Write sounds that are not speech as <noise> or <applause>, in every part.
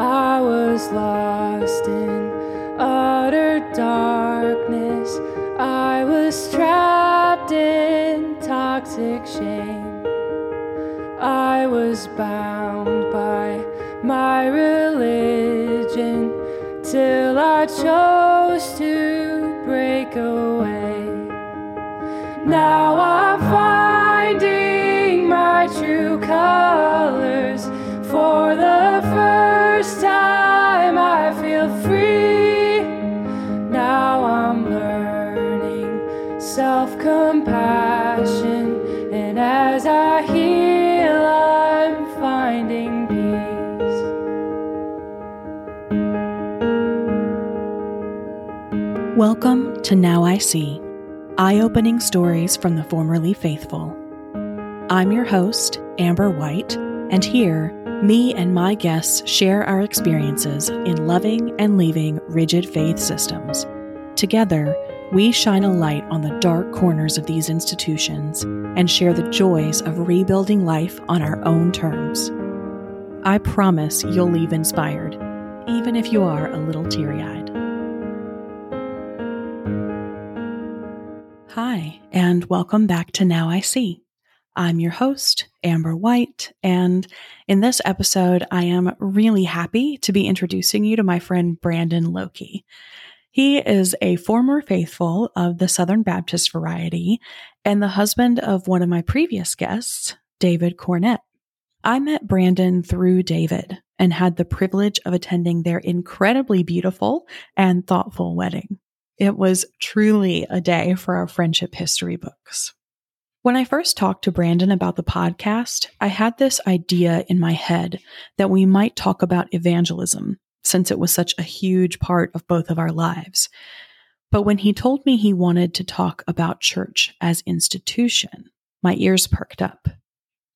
I was lost in utter darkness. I was trapped in toxic shame. I was bound by my religion till I chose to break away. Now I'm finding my true colors Welcome to Now I See, eye opening stories from the formerly faithful. I'm your host, Amber White, and here, me and my guests share our experiences in loving and leaving rigid faith systems. Together, we shine a light on the dark corners of these institutions and share the joys of rebuilding life on our own terms. I promise you'll leave inspired, even if you are a little teary eyed. Hi, and welcome back to Now I See. I'm your host, Amber White, and in this episode, I am really happy to be introducing you to my friend Brandon Lokey. He is a former faithful of the Southern Baptist variety and the husband of one of my previous guests, David Cornett. I met Brandon through David and had the privilege of attending their incredibly beautiful and thoughtful wedding. It was truly a day for our friendship history books. When I first talked to Brandon about the podcast, I had this idea in my head that we might talk about evangelism, since it was such a huge part of both of our lives. But when he told me he wanted to talk about church as institution, my ears perked up.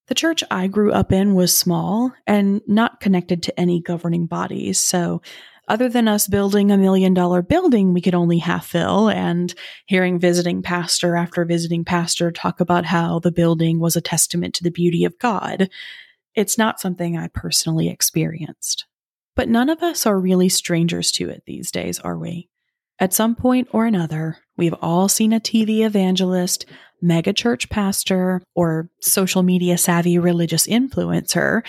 The church I grew up in was small and not connected to any governing bodies, so other than us building a million dollar building we could only half fill and hearing visiting pastor after visiting pastor talk about how the building was a testament to the beauty of God, it's not something I personally experienced. But none of us are really strangers to it these days, are we? At some point or another, we've all seen a TV evangelist, megachurch pastor, or social media savvy religious influencer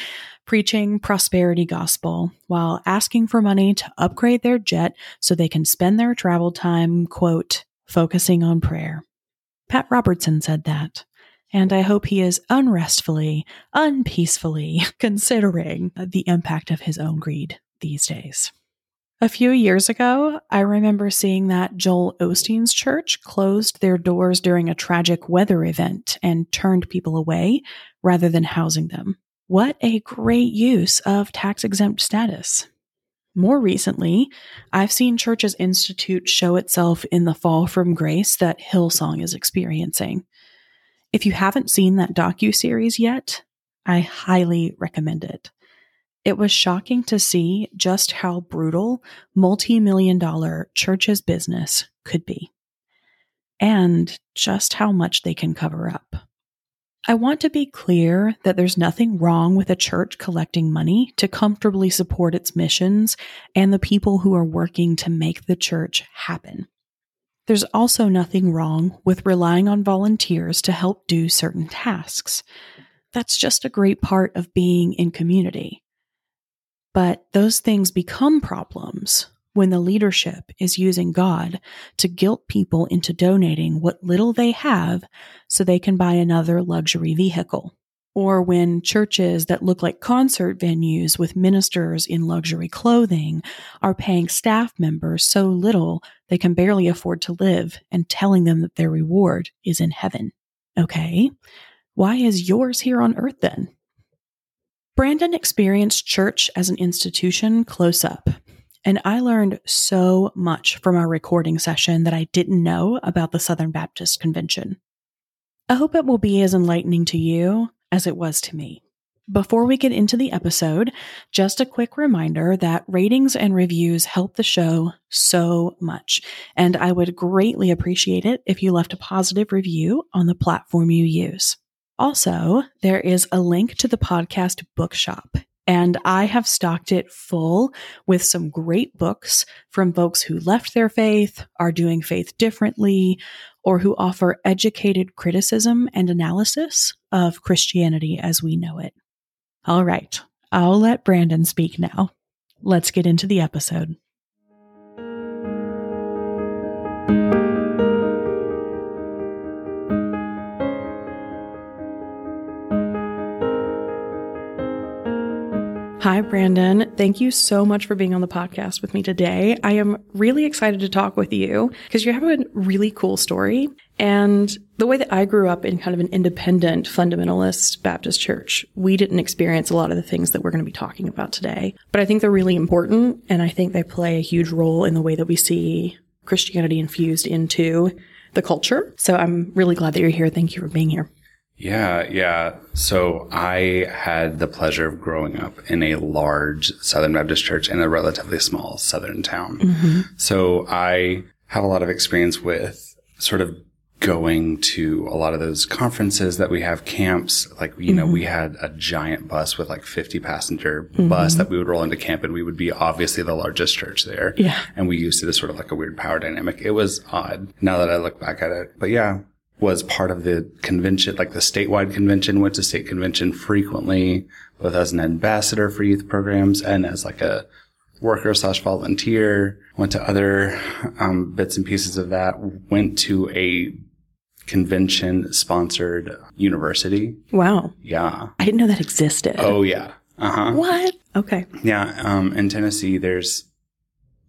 preaching prosperity gospel while asking for money to upgrade their jet so they can spend their travel time, quote, focusing on prayer. Pat Robertson said that. And I hope he is unrestfully, unpeacefully <laughs> considering the impact of his own greed these days. A few years ago, I remember seeing that Joel Osteen's church closed their doors during a tragic weather event and turned people away rather than housing them. What a great use of tax exempt status. More recently, I've seen Churches Institute show itself in the fall from grace that Hillsong is experiencing. If you haven't seen that docu-series yet, I highly recommend it. It was shocking to see just how brutal multi-million dollar churches business could be and just how much they can cover up. I want to be clear that there's nothing wrong with a church collecting money to comfortably support its missions and the people who are working to make the church happen. There's also nothing wrong with relying on volunteers to help do certain tasks. That's just a great part of being in community. But those things become problems when the leadership is using God to guilt people into donating what little they have so they can buy another luxury vehicle. Or when churches that look like concert venues with ministers in luxury clothing are paying staff members so little they can barely afford to live and telling them that their reward is in heaven. Okay, why is yours here on earth then? Brandon experienced church as an institution close up and I learned so much from our recording session that I didn't know about the Southern Baptist Convention. I hope it will be as enlightening to you as it was to me. Before we get into the episode, just a quick reminder that ratings and reviews help the show so much, and I would greatly appreciate it if you left a positive review on the platform you use. Also, there is a link to the podcast bookshop And I have stocked it full with some great books from folks who left their faith, are doing faith differently, or who offer educated criticism and analysis of Christianity as we know it. All right, I'll let Brandon speak now. Let's get into the episode. Brandon. Thank you so much for being on the podcast with me today. I am really excited to talk with you because you have a really cool story. And the way that I grew up in kind of an independent fundamentalist Baptist church, we didn't experience a lot of the things that we're going to be talking about today. But I think they're really important. And I think they play a huge role in the way that we see Christianity infused into the culture. So I'm really glad that you're here. Thank you for being here. Yeah, yeah. So I had the pleasure of growing up in a large Southern Baptist church in a relatively small Southern town. Mm-hmm. So I have a lot of experience with sort of going to a lot of those conferences that we have camps. Like, you mm-hmm. know, we had a giant bus with like 50 passenger mm-hmm. bus that we would roll into camp and we would be obviously the largest church there. Yeah. And we used it as sort of like a weird power dynamic. It was odd now that I look back at it. But yeah, was part of the convention, like the statewide convention, went to state convention frequently, both as an ambassador for youth programs and as like a worker slash volunteer. Went to other um, bits and pieces of that. Went to a convention sponsored university. Wow. Yeah. I didn't know that existed. Oh yeah. Uh huh. What? Okay. Yeah. Um, in Tennessee, there's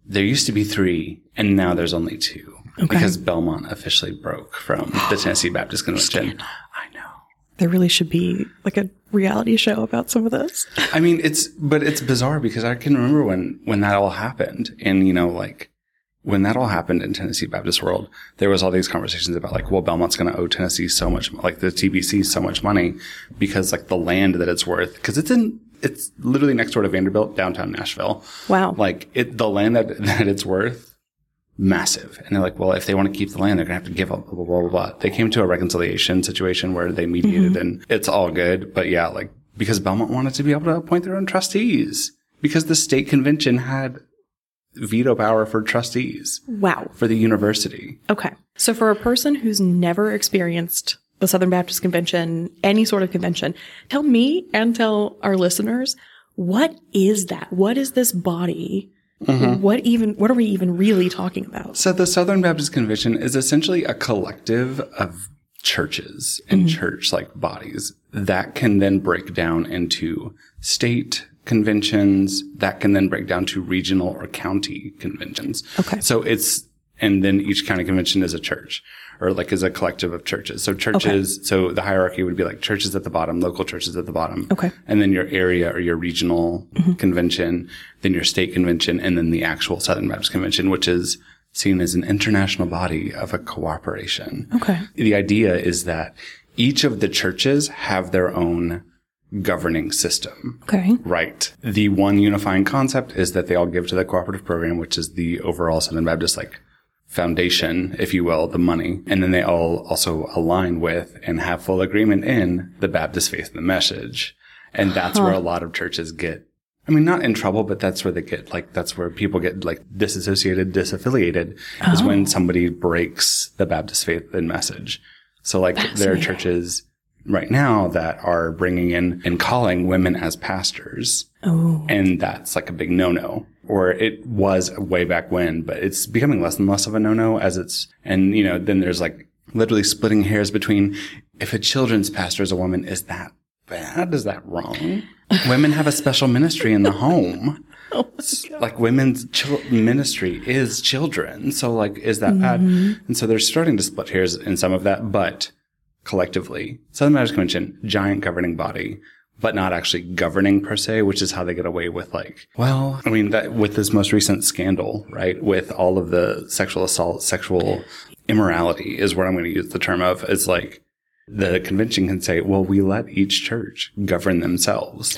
there used to be three, and now there's only two. Okay. Because Belmont officially broke from the <gasps> Tennessee Baptist Convention. I know. There really should be like a reality show about some of this. <laughs> I mean, it's but it's bizarre because I can remember when when that all happened, and you know, like when that all happened in Tennessee Baptist world, there was all these conversations about like, well, Belmont's going to owe Tennessee so much, like the TBC so much money because like the land that it's worth, because it's in it's literally next door to Vanderbilt, downtown Nashville. Wow. Like it, the land that, <laughs> that it's worth massive. And they're like, well, if they want to keep the land, they're going to have to give up, blah, blah, blah, blah, blah. They came to a reconciliation situation where they mediated mm-hmm. and it's all good. But yeah, like, because Belmont wanted to be able to appoint their own trustees because the state convention had veto power for trustees. Wow. For the university. Okay. So for a person who's never experienced the Southern Baptist Convention, any sort of convention, tell me and tell our listeners, what is that? What is this body? Mm-hmm. What even, what are we even really talking about? So the Southern Baptist Convention is essentially a collective of churches and mm-hmm. church like bodies that can then break down into state conventions that can then break down to regional or county conventions. Okay. So it's, and then each county convention is a church or like is a collective of churches. So churches, okay. so the hierarchy would be like churches at the bottom, local churches at the bottom. Okay. And then your area or your regional mm-hmm. convention, then your state convention, and then the actual Southern Baptist Convention, which is seen as an international body of a cooperation. Okay. The idea is that each of the churches have their own governing system. Okay. Right. The one unifying concept is that they all give to the cooperative program, which is the overall Southern Baptist like foundation, if you will, the money. And then they all also align with and have full agreement in the Baptist faith and the message. And that's huh. where a lot of churches get I mean, not in trouble, but that's where they get like, that's where people get like disassociated, disaffiliated oh. is when oh. somebody breaks the Baptist faith and message. So like there are churches right now that are bringing in and calling women as pastors. Oh. And that's like a big no-no. Or it was way back when, but it's becoming less and less of a no-no as it's, and you know, then there's like literally splitting hairs between if a children's pastor is a woman, is that bad? Is that wrong? <laughs> Women have a special ministry in the home. <laughs> Oh like women's ministry is children. So like, is that mm-hmm. bad? And so they're starting to split hairs in some of that, but collectively. Southern Baptist Convention, giant governing body, but not actually governing per se, which is how they get away with like, well, I mean, that with this most recent scandal, right? With all of the sexual assault, sexual immorality is what I'm going to use the term of. It's like the convention can say, well, we let each church govern themselves.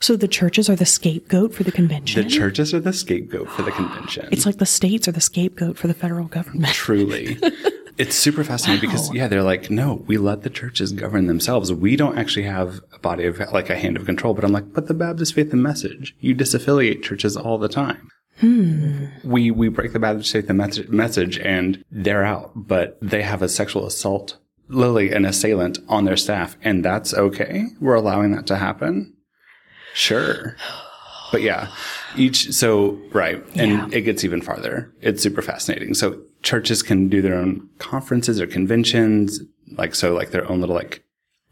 So the churches are the scapegoat for the convention? The churches are the scapegoat for the convention. It's like the states are the scapegoat for the federal government. Truly. <laughs> It's super fascinating because yeah, they're like, no, we let the churches govern themselves. We don't actually have a body of like a hand of control. But I'm like, but the Baptist Faith and Message, you disaffiliate churches all the time. Hmm. We we break the Baptist Faith and Message, message and they're out, but they have a sexual assault, literally an assailant on their staff, and that's okay. We're allowing that to happen. Sure. But yeah, each, so, right. And Yeah. it gets even farther. It's super fascinating. So churches can do their own conferences or conventions, like, so like their own little like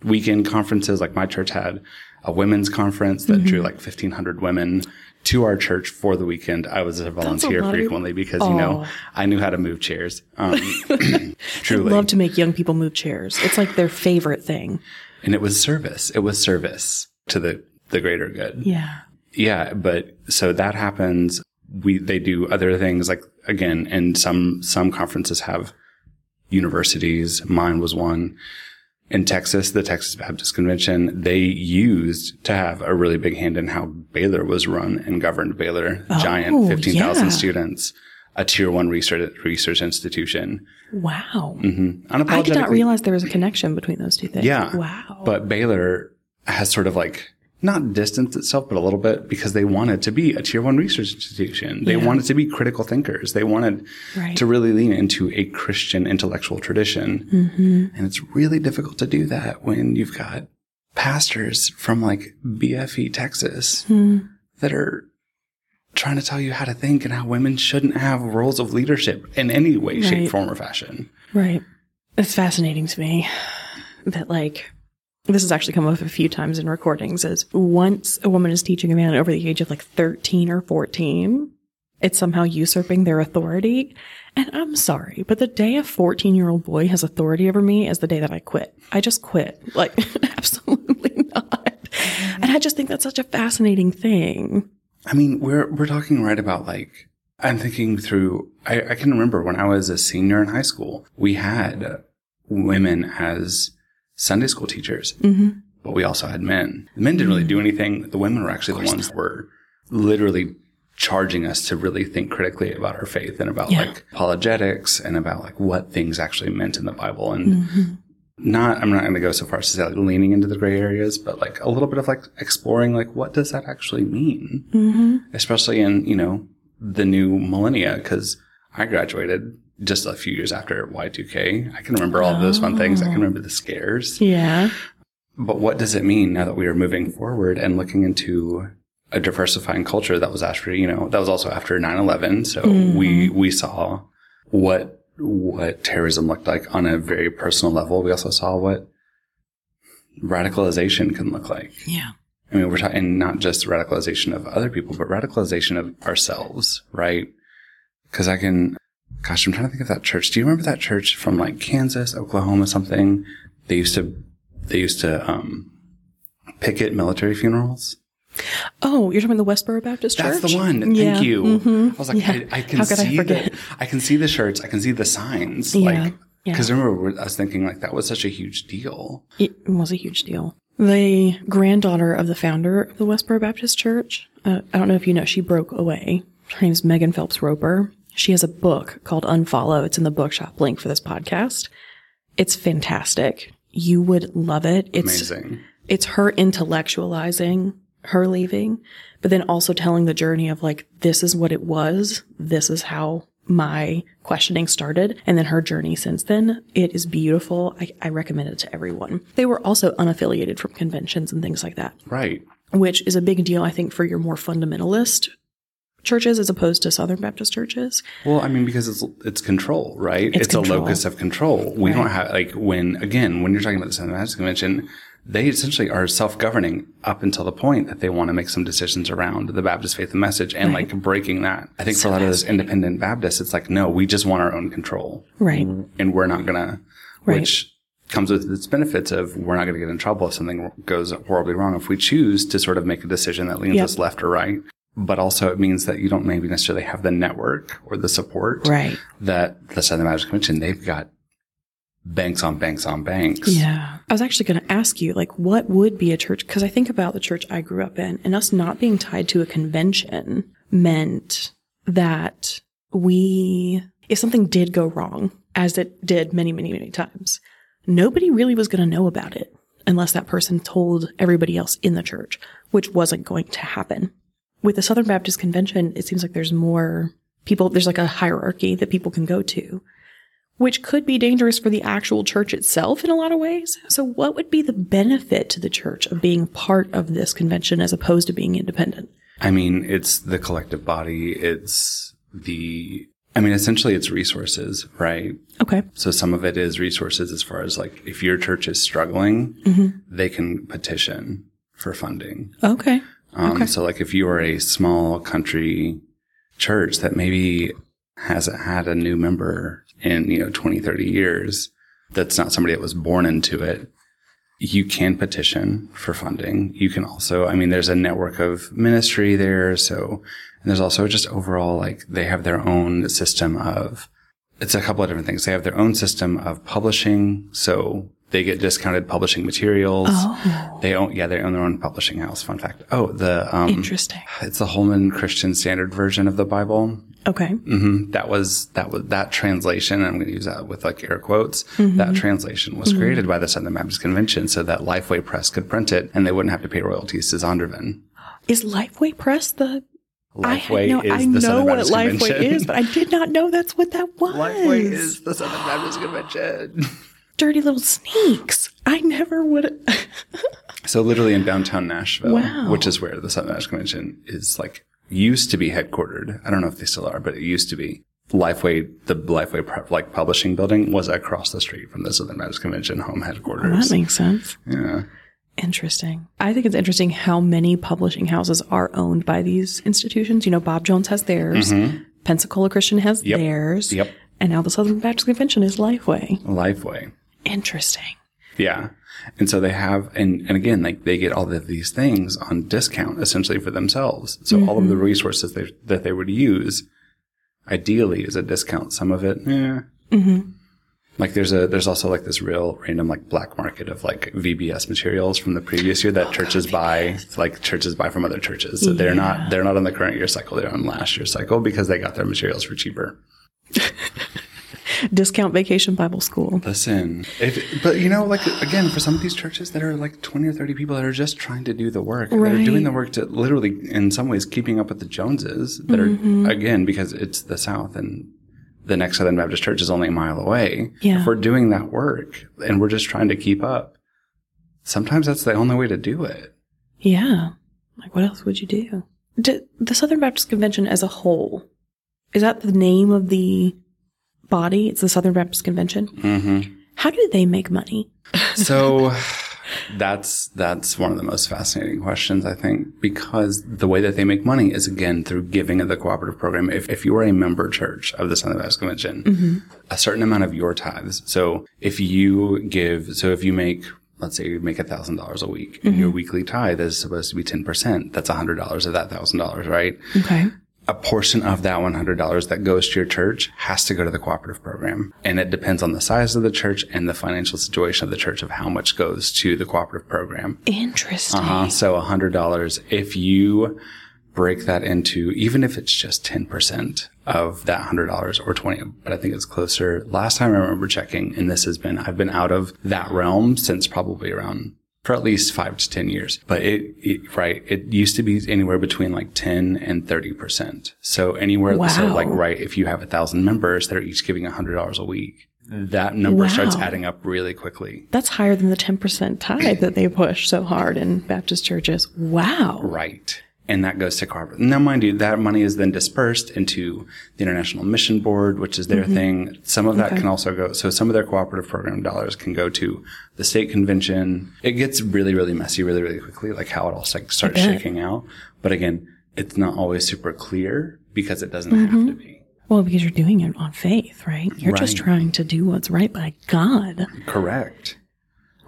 weekend conferences. Like my church had a women's conference that drew like 1500 women to our church for the weekend. I was a volunteer of- frequently because, you know, Oh. I knew how to move chairs. Um, <laughs> <clears throat> truly. Love to make young people move chairs. It's like their favorite thing. and it was service. It was service to the, the greater good. Yeah. Yeah, but so that happens. We they do other things like again, and some some conferences have universities. Mine was one in Texas, the Texas Baptist Convention. They used to have a really big hand in how Baylor was run and governed. Baylor, giant, Oh, fifteen thousand yeah. students, a tier one research research institution. Wow. Mm-hmm. I did not realize there was a connection between those two things. Yeah. Wow. But Baylor has sort of like not distanced itself, but a little bit because they wanted to be a tier one research institution. They Yeah. wanted to be critical thinkers. They wanted Right. to really lean into a Christian intellectual tradition. Mm-hmm. And it's really difficult to do that when you've got pastors from like BFE, Texas Hmm. that are trying to tell you how to think and how women shouldn't have roles of leadership in any way, shape, form, or fashion. Right. It's fascinating to me that like this has actually come up a few times in recordings is once a woman is teaching a man over the age of like 13 or 14, it's somehow usurping their authority. And I'm sorry, but the day a 14 year old boy has authority over me is the day that I quit. I just quit. Like, <laughs> absolutely not. And I just think that's such a fascinating thing. I mean, we're we're talking right about like I'm thinking through. I, I can remember when I was a senior in high school, we had women as Sunday school teachers, Mm-hmm. but we also had men. The men didn't really do anything. The women were actually the ones that were literally charging us to really think critically about our faith and about Yeah. like apologetics and about like what things actually meant in the Bible and Mm-hmm. not I'm not going to go so far as to say like leaning into the gray areas, but like a little bit of like exploring like what does that actually mean, Mm-hmm. especially in you know the new millennia because I graduated just a few years after Y2K. I can remember all of those fun things. I can remember the scares. Yeah. But what does it mean now that we are moving forward and looking into a diversifying culture that was after, you know, that was also after 9-11. So we, mm-hmm. we saw what, what terrorism looked like on a very personal level. We also saw what radicalization can look like. Yeah. I mean, we're talking not just radicalization of other people, but radicalization of ourselves, right? Cause I can, gosh, I'm trying to think of that church. Do you remember that church from like Kansas, Oklahoma, something? They used to, they used to, um, picket military funerals. Oh, you're talking the Westboro Baptist Church? That's the one. Thank Yeah. you. Mhm. I was like, Yeah. I, I can I see forget? the, I can see the shirts. I can see the signs. Yeah. Like, Yeah. cause I remember I was thinking like that was such a huge deal. It was a huge deal. The granddaughter of the founder of the Westboro Baptist Church, uh, I don't know if you know, she broke away. Her name's Megan Phelps Roper. She has a book called Unfollow. It's in the bookshop link for this podcast. It's fantastic. You would love it. It's Amazing. it's her intellectualizing her leaving, but then also telling the journey of like, this is what it was. This is how my questioning started. And then her journey since then. It is beautiful. I, I recommend it to everyone. They were also unaffiliated from conventions and things like that, Right. which is a big deal, I think, for your more fundamentalist churches as opposed to Southern Baptist churches. Well, I mean, because it's it's control, right? It's It's, a locus of control. We don't have like when again when you're talking about the Southern Baptist Convention, they essentially are self-governing up until the point that they want to make some decisions around the Baptist faith and message and like breaking that. I think for a lot of those independent Baptists, it's like no, we just want our own control, Right. Mm-hmm. and we're not gonna, Right. which comes with its benefits of we're not going to get in trouble if something goes horribly wrong if we choose to sort of make a decision that leans Yep. us left or right. But also it means that you don't maybe necessarily have the network or the support Right. that the Southern Baptist Convention, they've got banks on banks on banks. Yeah. I was actually going to ask you, like, what would be a church? Because I think about the church I grew up in, and us not being tied to a convention meant that we, if something did go wrong, as it did many, many, many times, nobody really was going to know about it unless that person told everybody else in the church, which wasn't going to happen. With the Southern Baptist Convention, it seems like there's more people, there's like a hierarchy that people can go to, which could be dangerous for the actual church itself in a lot of ways. So, what would be the benefit to the church of being part of this convention as opposed to being independent? I mean, it's the collective body. It's the, I mean, essentially it's resources, right? Okay. So some of it is resources as far as like if your church is struggling, mm-hmm. they can petition for funding. Okay. Um, Okay. So like if you are a small country church that maybe hasn't had a new member in, you know, 20, 30 years, that's not somebody that was born into it, you can petition for funding. You can also, I mean, there's a network of ministry there. So, and there's also just overall, like they have their own system of, it's a couple of different things. They have their own system of publishing. So they get discounted publishing materials. Oh, They own, yeah, they own their own publishing house. Fun fact. Oh, the, um, interesting. it's the Holman Christian Standard Version of the Bible. Okay. hmm That was, that was, that translation, I'm going to use that with like air quotes. Mm-hmm. That translation was created by the Southern Baptist Convention so that Lifeway Press could print it and they wouldn't have to pay royalties to Zondervan. Is Lifeway Press the? I Lifeway no, is I know what Lifeway is, but I did not know that's what that <laughs> was. Lifeway is the Southern Baptist Convention. Dirty little sneaks. I never would. <laughs> So literally in downtown Nashville, Wow. which is where the Southern Baptist Convention is like used to be headquartered. I don't know if they still are, but it used to be. Lifeway, the Lifeway like publishing building was across the street from the Southern Baptist Convention home headquarters. that makes sense. yeah. Interesting. I think it's interesting how many publishing houses are owned by these institutions. You know, Bob Jones has theirs, Pensacola Christian has Mm-hmm. Yep. theirs, Yep. and now the Southern Baptist Convention is Lifeway. Lifeway. Interesting. Yeah. And so they have, and, and again, like they get all of these things on discount essentially for themselves. So all of the mm-hmm. resources they, that they would use ideally is a discount. Some of it, yeah. Mm-hmm. Like there's a, there's also like this real random like black market of like VBS materials from the previous year that oh, churches buy, like churches buy from other churches. So they're not, they're not on the current year cycle. They're on last year cycle because they got their materials for cheaper. <laughs> Discount Vacation Bible School. Listen, if, but you know, like again, for some of these churches that are like twenty or thirty people that are just trying to do the work, that are doing the work to literally, in some ways, keeping up with the Joneses. That Mm-hmm. are again because it's the South and the next Southern Baptist Church is only a mile away. Yeah. If we're doing that work and we're just trying to keep up, sometimes that's the only way to do it. Yeah. Like, what else would you do? D- the Southern Baptist Convention as a whole, is that the name of the body? It's the Southern Baptist Convention. Mm-hmm. How do they make money? <laughs> So that's that's one of the most fascinating questions, I think, because the way that they make money is again through giving of the cooperative program. If if you are a member church of the Southern Baptist Convention, a certain amount of your tithes. So if you give, so if you make Let's say you make a thousand dollars a week and your weekly tithe is supposed to be 10%. That's a hundred dollars of that thousand dollars, right? Okay. A portion of that $100 that goes to your church has to go to the cooperative program. And it depends on the size of the church and the financial situation of the church of how much goes to the cooperative program. Interesting. Uh-huh. So $100, if you break that into, even if it's just 10% of that $100 or 20, but I think it's closer. Last time I remember checking, and this has been, I've been out of that realm since probably around for at least five to 10 years. But it, it right, it used to be anywhere between like 10 and 30%. So anywhere, so like, right, if you have a thousand members, they're each giving $100 a week. That number starts adding up really quickly. That's higher than the 10% tithe that they push so hard in Baptist churches. Wow. Right. And that goes to corporate. Now, mind you, that money is then dispersed into the International Mission Board, which is their mm-hmm. thing. Some of that can also go, so some of their cooperative program dollars can go to the state convention. It gets really, really messy really, really quickly, like how it all like, starts shaking out. But again, it's not always super clear because it doesn't have mm-hmm. to be. Well, because you're doing it on faith, right? You're just trying to do what's right by God. Correct.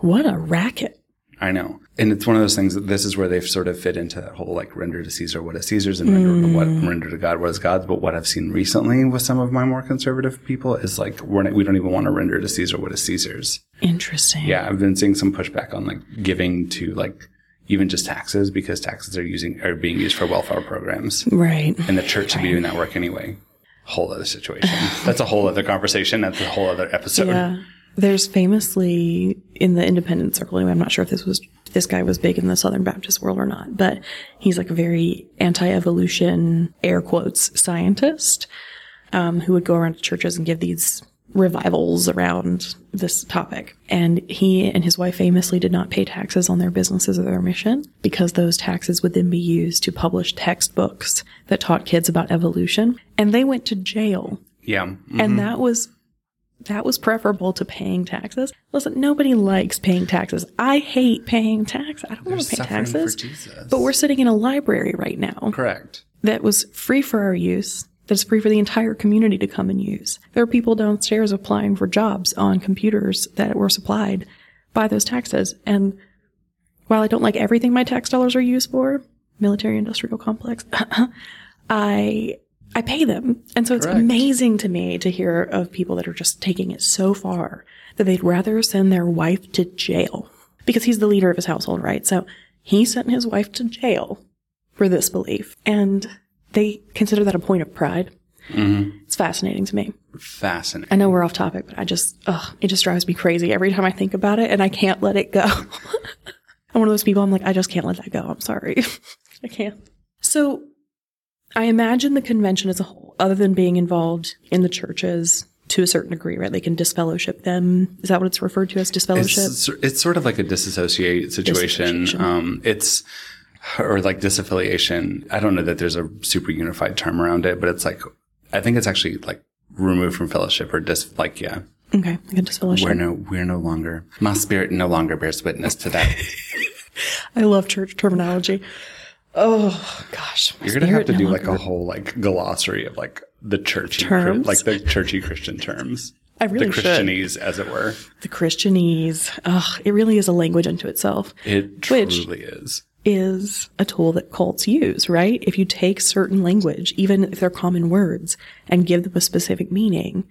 What a racket. I know. And it's one of those things that this is where they've sort of fit into that whole like render to Caesar what is Caesar's and render mm. what render to God what is God's. But what I've seen recently with some of my more conservative people is like we're not, we don't even want to render to Caesar what is Caesar's. Interesting. Yeah, I've been seeing some pushback on like giving to like even just taxes because taxes are using are being used for welfare programs, Right. and the church should be doing that work anyway. whole other situation. <laughs> That's a whole other conversation. That's a whole other episode. Yeah. There's famously in the independent circle, anyway, I'm not sure if this was, this guy was big in the Southern Baptist world or not, but he's like a very anti-evolution, air quotes, scientist, um, who would go around to churches and give these revivals around this topic. And he and his wife famously did not pay taxes on their businesses or their mission because those taxes would then be used to publish textbooks that taught kids about evolution. And they went to jail. Yeah. Mhm. And that was that was preferable to paying taxes. Listen, nobody likes paying taxes. I hate paying taxes. I don't want to pay taxes. But we're sitting in a library right now correct. that was free for our use, that's free for the entire community to come and use. There are people downstairs applying for jobs on computers that were supplied by those taxes. And while I don't like everything my tax dollars are used for, military industrial complex, <laughs> I I pay them. And so it's Correct. amazing to me to hear of people that are just taking it so far that they'd rather send their wife to jail because he's the leader of his household, right? So he sent his wife to jail for this belief. And they consider that a point of pride. Mm-hmm. It's fascinating to me. Fascinating. I know we're off topic, but I just, ugh, it just drives me crazy every time I think about it and I can't let it go. <laughs> I'm one of those people, I'm like, I just can't let that go. I'm sorry. <laughs> I can't. So I imagine the convention as a whole, other than being involved in the churches to a certain degree, right? They can disfellowship them. Is that what it's referred to as disfellowship? It's, it's sort of like a disassociate situation. Disassociation. Um, it's or like disaffiliation. I don't know that there's a super unified term around it, but it's like I think it's actually like removed from fellowship or dis like yeah. okay, like a disfellowship. We're no we're no longer my spirit no longer bears witness to that. <laughs> I love church terminology. Oh gosh, You're gonna have to no do like longer- a whole like glossary of like the churchy Terms? like the churchy Christian terms. I really the should. Christianese, as it were. the Christianese. Ugh, it really is a language unto itself. It truly is. Is a tool that cults use, right? If you take certain language, even if they're common words, and give them a specific meaning,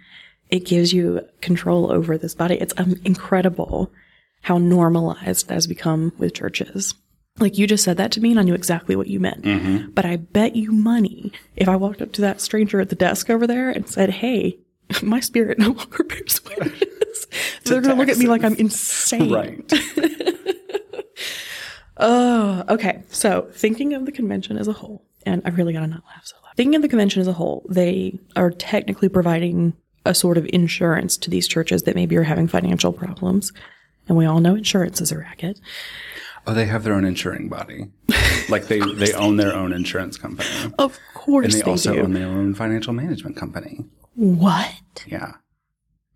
it gives you control over this body. It's um, incredible how normalized that has become with churches. Like you just said that to me and I knew exactly what you meant. Mm-hmm. But I bet you money if I walked up to that stranger at the desk over there and said, Hey, <laughs> my spirit no longer <laughs> bears witness. <laughs> They're going to look at me like I'm insane. Right. Oh, okay. So thinking of the convention as a whole, and I really gotta not laugh so loud. Thinking of the convention as a whole, they are technically providing a sort of insurance to these churches that maybe are having financial problems. And we all know insurance is a racket. Oh, they have their own insuring body. Like they, they own their own insurance company. Of course. And they they, also do. own their own financial management company. what? Yeah.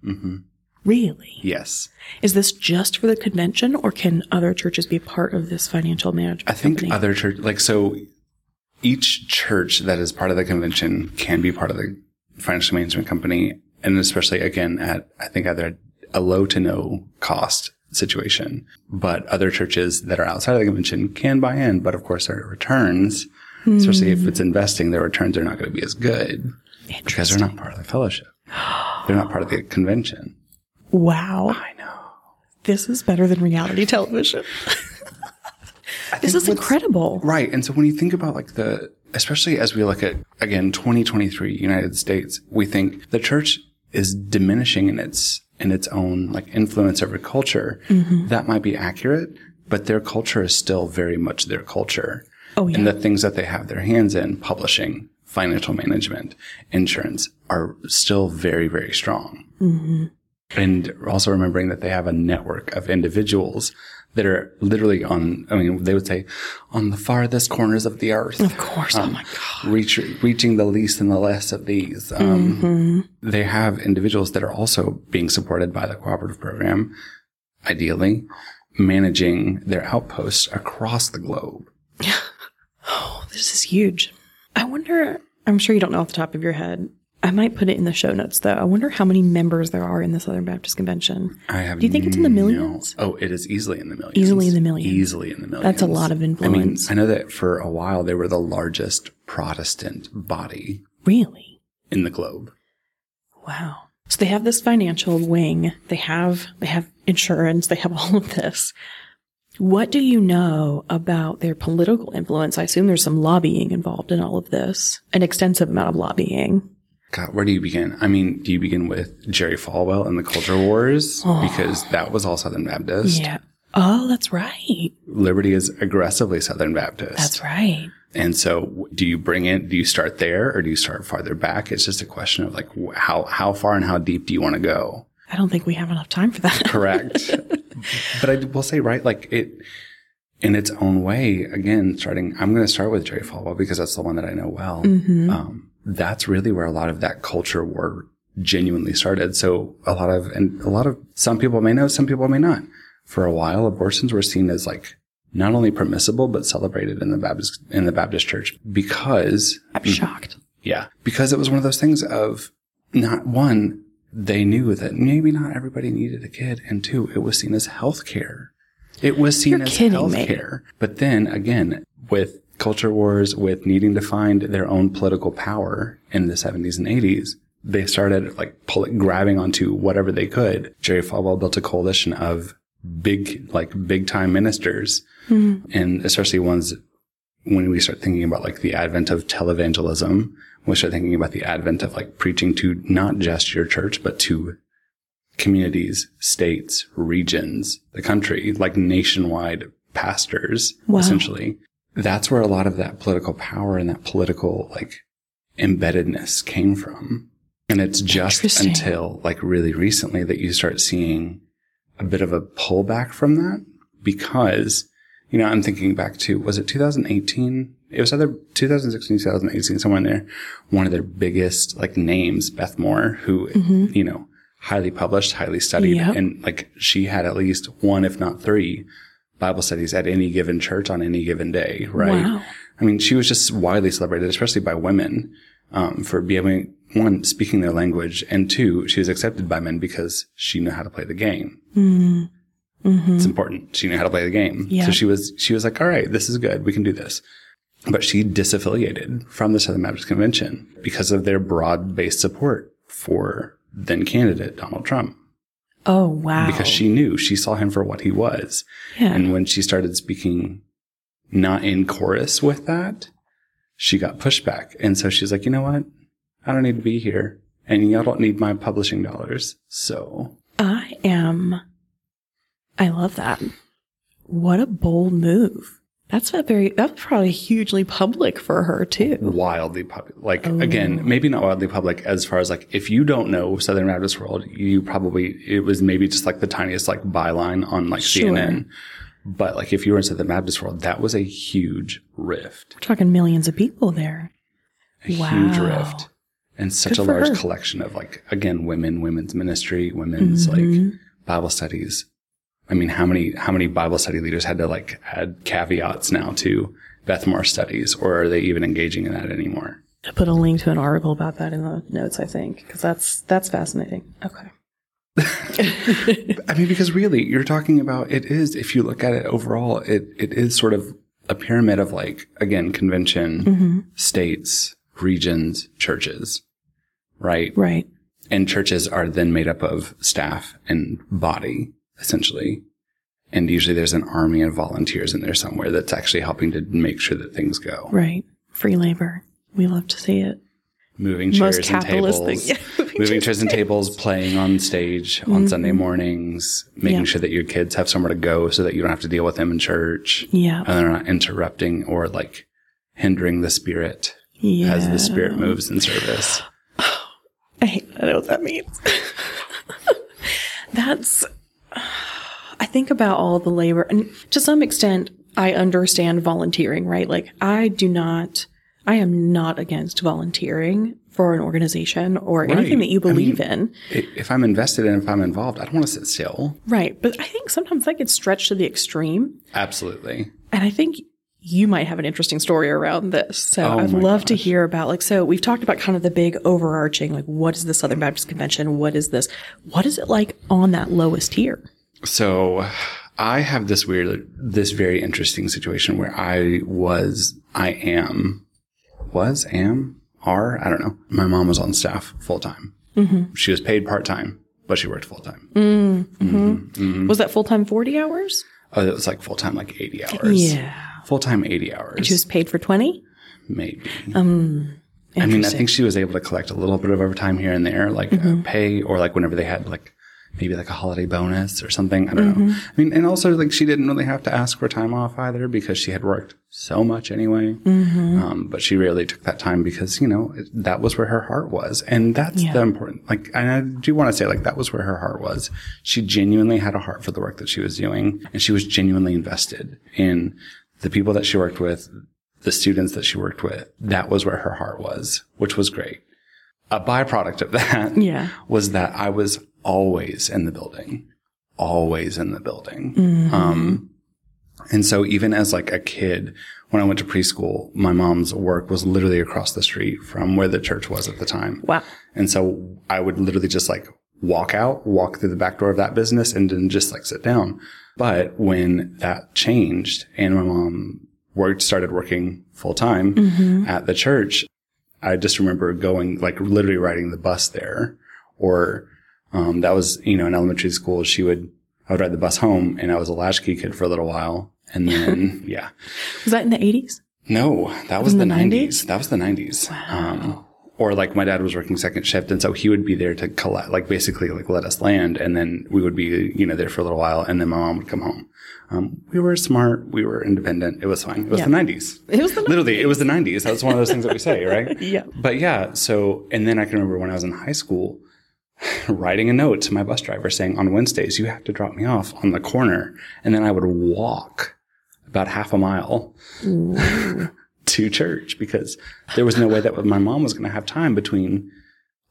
Mm-hmm. Really? Yes. Is this just for the convention or can other churches be part of this financial management I think company? other church, like, so each church that is part of the convention can be part of the financial management company. And especially again at, I think either a low to no cost situation. But other churches that are outside of the convention can buy in. But of course their returns, especially if it's investing, their returns are not going to be as good because they're not part of the fellowship. They're not part of the convention. wow. I know. This is better than reality television. <laughs> this is incredible. Right. And so when you think about like the, especially as we look at, again, 2023 United States, we think the church is diminishing in its, in its own like influence over culture. Mm-hmm. That might be accurate, but their culture is still very much their culture. Oh, yeah. And the things that they have their hands in, publishing, financial management, insurance, are still very, very strong. Mm-hmm. And also remembering that they have a network of individuals that are literally on, I mean, they would say on the farthest corners of the earth. Of course. oh my God. Reach, reaching the least and the less of these. Um, They have individuals that are also being supported by the cooperative program, ideally, managing their outposts across the globe. Yeah. <laughs> Oh, this is huge. I wonder, I'm sure you don't know off the top of your head. I might put it in the show notes though. I wonder how many members there are in the Southern Baptist Convention. I have Do you think it's in the no- millions? Oh, it is easily in the millions. Easily in the millions. Easily in the millions. That's a lot of influence. I mean, influence. I know that for a while they were the largest Protestant body Really? in the globe. Wow. So they have this financial wing. They have they have insurance. They have <laughs> all of this. What do you know about their political influence? I assume there's some lobbying involved in all of this, an extensive amount of lobbying. God, where do you begin? I mean, do you begin with Jerry Falwell and the Culture Wars? Because that was all Southern Baptist. Yeah. Oh, that's right. Liberty is aggressively Southern Baptist. That's right. And so do you bring it, do you start there or do you start farther back? It's just a question of like, how, how far and how deep do you want to go? I don't think we have enough time for that. <laughs> Correct. but I will say, right, like it, in its own way, again, starting, I'm going to start with Jerry Falwell because that's the one that I know well. Um, that's really where a lot of that culture war genuinely started. So a lot of, and a lot of, some people may know, some people may not. For a while, abortions were seen as like not only permissible, but celebrated in the Baptist, in the Baptist church because I'm shocked. yeah, because it was one of those things of not one, they knew that maybe not everybody needed a kid, and two, it was seen as health care. It was seen You're as health care. But then again, with culture wars, with needing to find their own political power in the 70s and 80s, they started like pull, grabbing onto whatever they could. Jerry Falwell built a coalition of big, like big time ministers, mm-hmm. and especially ones when we start thinking about like the advent of televangelism, we start thinking about the advent of like preaching to not just your church, but to communities, states, regions, the country, like nationwide pastors, Wow. essentially. That's where a lot of that political power and that political like embeddedness came from. And it's just until like really recently that you start seeing a bit of a pullback from that because, you know, I'm thinking back to, was it 2018? It was either 2016, 2018, somewhere in there. One of their biggest like names, Beth Moore, who, mm-hmm. you know, highly published, highly studied. Yep. And like she had at least one, if not three Bible studies at any given church on any given day, right? Wow. I mean, she was just widely celebrated, especially by women, um, for being one, speaking their language, and two, she was accepted by men because she knew how to play the game. It's important. She knew how to play the game. Yeah. So she was, she was like, all right, this is good. We can do this. But she disaffiliated from the Southern Baptist Convention because of their broad based support for then candidate Donald Trump Oh, wow. because she knew she saw him for what he was. Yeah. And when she started speaking not in chorus with that, she got pushback. And so she's like, you know what? I don't need to be here. And y'all don't need my publishing dollars. So I am. I love that. What a bold move. That's a very, that's probably hugely public for her too. wildly public. Like Oh. again, maybe not wildly public as far as like if you don't know Southern Baptist World, you probably it was maybe just like the tiniest like byline on like Sure. CNN. But like if you were in Southern Baptist World, that was a huge rift. We're talking millions of people there. a huge rift and such Good a large her. collection of like again women women's ministry women's Mm-hmm. like bible studies i mean how many how many bible study leaders had to like add caveats now to beth moore studies or are they even engaging in that anymore I put a link to an article about that in the notes, I think, because that's, that's fascinating. Okay. <laughs> i mean because really you're talking about it is if you look at it overall it it is sort of a pyramid of like again convention Mm-hmm. states regions churches right Right. and churches are then made up of staff and body essentially and usually there's an army of volunteers in there somewhere that's actually helping to make sure that things go Right. Free labor. We love to see it. moving Most chairs and capitalist tables thing. <laughs> Yeah, moving moving chairs and tables playing on stage on sunday mornings making Mm-hmm. Yeah. sure that your kids have somewhere to go so that you don't have to deal with them in church Yeah. and they're not interrupting or like hindering the spirit Yeah. as the spirit moves in service <sighs> I hate I know what that means. <laughs> That's I think about all the labor and to some extent I understand volunteering, right? Like I do not I am not against volunteering for an organization or anything that you I mean- believe in. If i'm invested and if i'm involved i don't want to sit still Right. But I think sometimes that gets stretched to the extreme. absolutely And I think you might have an interesting story around this. So Oh I'd love to hear about like so we've talked about kind of the big overarching like what is the Southern Baptist Convention? What is this? What is it like on that lowest tier? So I have this weird, this very interesting situation where I was, I am, was, am, are, I don't know. My mom was on staff full time. Mm-hmm. She was paid part time, but she worked full time. Mm-hmm. Mm-hmm. Was that full time 40 hours? Oh, it was like full time, like 80 hours. Yeah. Full time, 80 hours. She was paid for 20? maybe. Um, I mean, I think she was able to collect a little bit of overtime here and there, like uh, pay or like whenever they had like maybe like a holiday bonus or something. I don't know. I mean, and also like she didn't really have to ask for time off either because she had worked so much anyway. Um, but she rarely took that time because, you know, it, that was where her heart was. And that's Yeah. the important, like, and I do want to say like that was where her heart was. She genuinely had a heart for the work that she was doing and she was genuinely invested in the people that she worked with, the students that she worked with. That was where her heart was, which was great. A byproduct of that Yeah. was that I was always in the building, always in the building. Mm-hmm. Um, and so even as like a kid, when I went to preschool, my mom's work was literally across the street from where the church was at the time. Wow. And so I would literally just like walk out, walk through the back door of that business and then just like sit down. But when that changed and my mom worked, started working full time at the church, I just remember going like literally riding the bus there or, um, that was, you know, in elementary school, she would, I would ride the bus home and I was a latchkey kid for a little while. And then, <laughs> yeah. Was that in the 80s? No, that was the 90s. 90s? That was the 90s. Um, or like my dad was working second shift. And so he would be there to collect, like basically like let us land. And then we would be, you know, there for a little while. And then my mom would come home. Um, we were smart. We were independent. It was fine. It was Yeah. the 90s. It was the Literally, it was the 90s. That's one of those things that we say, right? <laughs> Yeah. But yeah, so, and then I can remember when I was in high school, <laughs> writing a note to my bus driver saying, on Wednesdays, you have to drop me off on the corner. And then I would walk about half a mile <laughs> to church because there was no way that my mom was going to have time between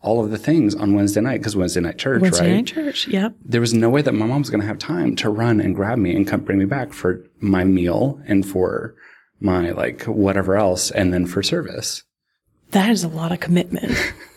all of the things on Wednesday night because Wednesday night church, Wednesday right? Wednesday night church. Yep. there was no way that my mom was going to have time to run and grab me and come bring me back for my meal and for my like whatever else and then for service. That is a lot of commitment. <laughs>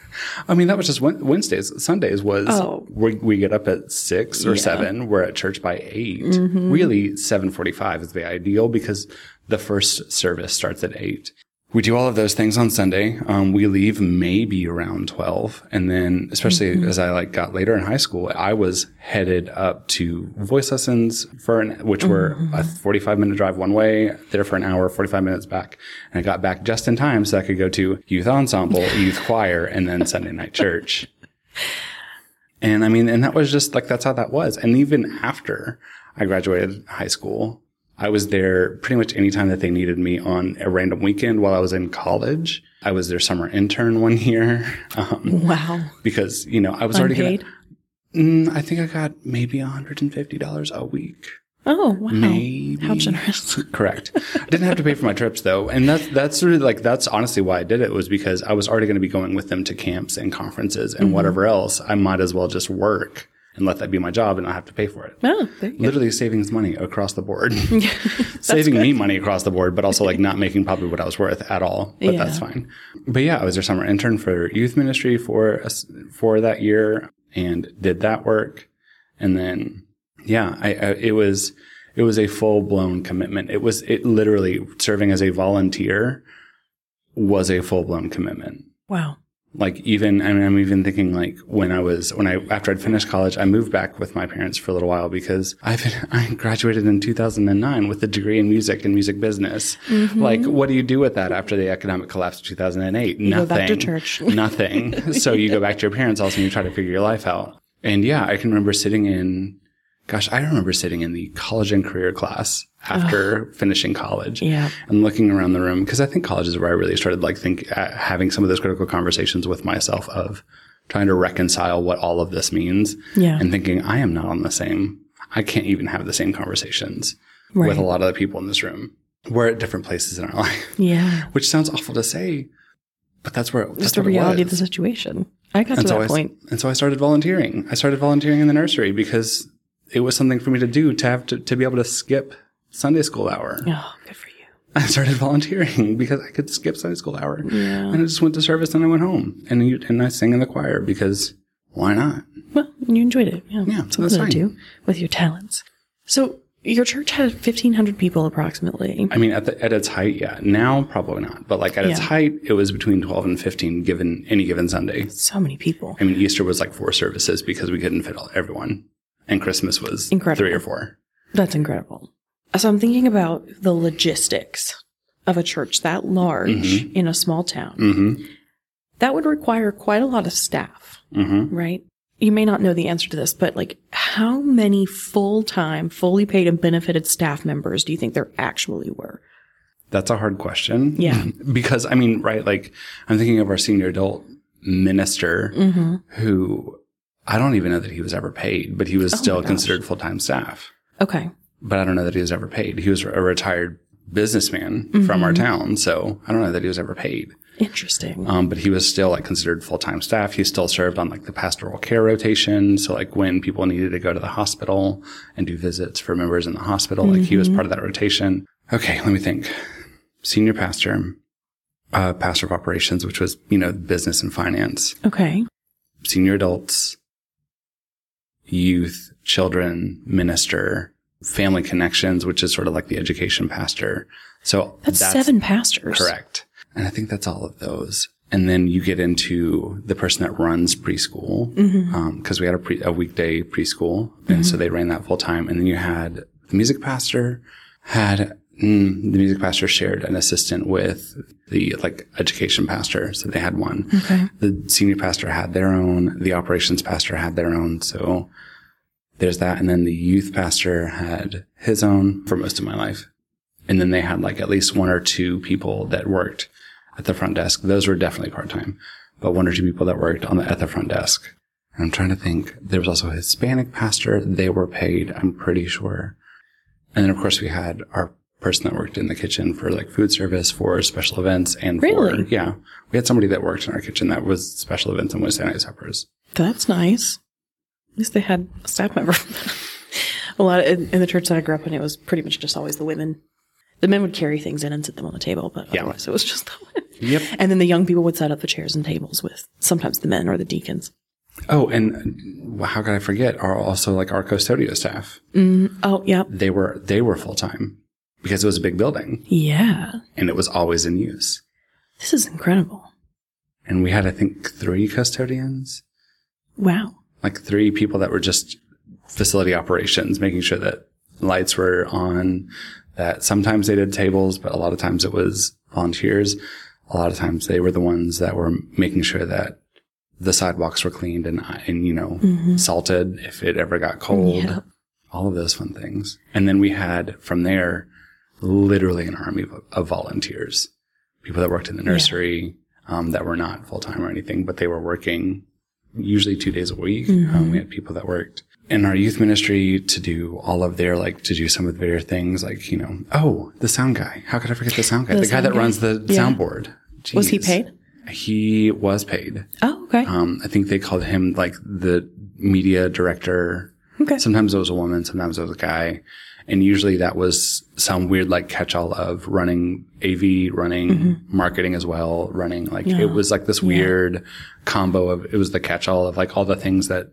I mean, that was just Wednesdays. Sundays was Oh. we, we get up at six or Yeah. seven. We're at church by 8 mm-hmm. Really, seven forty-five is the ideal because the first service starts at eight. We do all of those things on Sunday. Um, we leave maybe around twelve, and then especially as I like got later in high school, I was headed up to voice lessons for an, which were a forty-five minute drive one way, there for an hour, forty-five minutes back, and I got back just in time so I could go to youth ensemble, <laughs> youth choir, and then Sunday night church. And I mean, and that was just like, that's how that was. And even after I graduated high school, I was there pretty much anytime that they needed me on a random weekend while I was in college. I was their summer intern one year. <laughs> Um, wow. because, you know, I was already Unpaid? going to, mm, I think I got maybe $150 a week. Oh, wow. Maybe. How generous. <laughs> Correct. I didn't have to pay for my trips though. And that's, that's really like, that's honestly why I did it was because I was already going to be going with them to camps and conferences Mm-hmm. and whatever else. I might as well just work and let that be my job and not have to pay for it. Oh, you go. Literally savings money across the board. <laughs> Saving me money across the board, but also like not making probably what I was worth at all. But Yeah. that's fine. But yeah, I was their summer intern for youth ministry for for that year and did that work. And then yeah, I, I it was it was a full blown commitment. It was it literally serving as a volunteer was a full blown commitment Wow. Like even I mean, I'm even thinking like when I was when I after I'd finished college, I moved back with my parents for a little while because I've <laughs> I graduated in 2009 with a degree in music and music business. Mm-hmm. Like, what do you do with that after the economic collapse of 2008? go Nothing. back to church. <laughs> Nothing. so you go back to your parents also and you try to figure your life out. And yeah, I can remember sitting in. Gosh, I remember sitting in the college and career class after finishing college Yeah. and looking around the room because I think college is where I really started like think uh, having some of those critical conversations with myself of trying to reconcile what all of this means Yeah. and thinking I am not on the same I can't even have the same conversations Right. with a lot of the people in this room. We're at different places in our <laughs> life, Yeah. which sounds awful to say, but that's where that's the reality of the situation. I got And to so that I, point. and so I started volunteering. I started volunteering in the nursery because it was something for me to do to have to, to be able to skip Sunday school hour. Oh, good for you. <laughs> I started volunteering <laughs> because I could skip Sunday school hour. Yeah. And I just went to service and I went home. And, you, and I sang in the choir because why not? Well, you enjoyed it. Yeah. Yeah, Something that's to fine. do with your talents. So your church had 1,500 people approximately. I mean, at, the, at its height, yeah. Now, probably not. But like at its height, it was between 12 and 15 given any given Sunday. So many people. I mean, Easter was like four services because we couldn't fit all, everyone. And Christmas was Incredible. three or four. That's incredible. So I'm thinking about the logistics of a church that large Mm-hmm. in a small town. hmm that would require quite a lot of staff, Mm-hmm. right? You may not know the answer to this, but like how many full time, fully paid and benefited staff members do you think there actually were? That's a hard question. Yeah. <laughs> because I mean, right, like I'm thinking of our senior adult minister Mm-hmm. who I don't even know that he was ever paid, but he was Oh still considered full time staff. Okay. But I don't know that he was ever paid. He was a retired businessman from Mm-hmm. our town. So I don't know that he was ever paid. Interesting. Um, but he was still like considered full time staff. He still served on like the pastoral care rotation. So like when people needed to go to the hospital and do visits for members in the hospital, like he was part of that rotation. Okay, let me think. Senior pastor, uh, pastor of operations, which was, you know, business and finance, Okay. senior adults, youth, children, minister, family connections, which is sort of like the education pastor. So That's, seven pastors. Correct. And I think that's all of those. And then you get into the person that runs preschool, mm-hmm. um, because we had a, pre- a weekday preschool, and so mm-hmm. they ran that full time. And then you had the music pastor, had mm, the music pastor shared an assistant with the like education pastor, so they had one. Okay. The senior pastor had their own. The operations pastor had their own. So there's that. And then the youth pastor had his own for most of my life. And then they had like at least one or two people that worked at the front desk. Those were definitely part time, but one or two people that worked on the, at the front desk. And I'm trying to think. There was also a Hispanic pastor. They were paid. I'm pretty sure. And then of course we had our person that worked in the kitchen for like food service for special events and Really? for, yeah, we had somebody that worked in our kitchen that was special events and Wednesday night suppers. That's nice. At least they had a staff member. <laughs> a lot of, in, in the church that I grew up in, it was pretty much just always the women. The men would carry things in and sit them on the table, but Yeah. otherwise it was just the women. Yep. And then the young people would set up the chairs and tables with sometimes the men or the deacons. Oh, and uh, how could I forget? Are also like our custodial staff. Oh, yeah. They were they were full time because it was a big building Yeah. and it was always in use. This is incredible. And we had I think three custodians, Wow. like three people that were just facility operations, making sure that lights were on. That sometimes they did tables, but a lot of times it was volunteers. A lot of times they were the ones that were making sure that the sidewalks were cleaned and, and you know, mm-hmm. salted if it ever got cold. Yeah. All of those fun things. And then we had from there literally an army of, of volunteers, people that worked in the nursery, um, that were not full time or anything, but they were working usually two days a week. Um, we had people that worked in our youth ministry to do all of their, like, to do some of their things, like, you know, oh, the sound guy. How could I forget the sound guy? The The, guy that guy? runs the Yeah. soundboard. Was he paid? He was paid. Oh, okay. Um, I think they called him like the media director. Okay. Sometimes it was a woman, sometimes it was a guy. And usually that was some weird like catch all of running AV, running Mm-hmm. marketing as well, running like it was like this weird combo of it was the catch all of like all the things that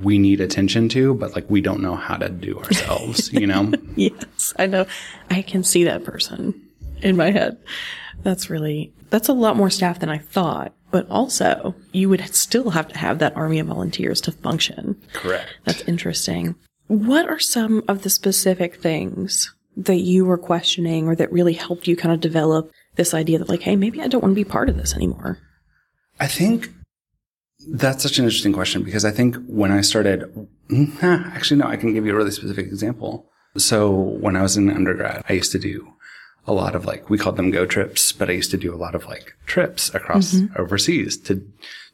we need attention to, but like we don't know how to do <laughs> ourselves, you know? <laughs> Yes, I know. I can see that person in my head. That's really, that's a lot more staff than I thought. But also, you would still have to have that army of volunteers to function. Correct. That's interesting. What are some of the specific things that you were questioning or that really helped you kind of develop this idea that, like, hey, maybe I don't want to be part of this anymore? I think that's such an interesting question because I think when I started, <laughs> actually, no, I can give you a really specific example. So when I was in undergrad, I used to do a lot of like, we called them go trips, but I used to do a lot of like trips across mm-hmm. overseas to,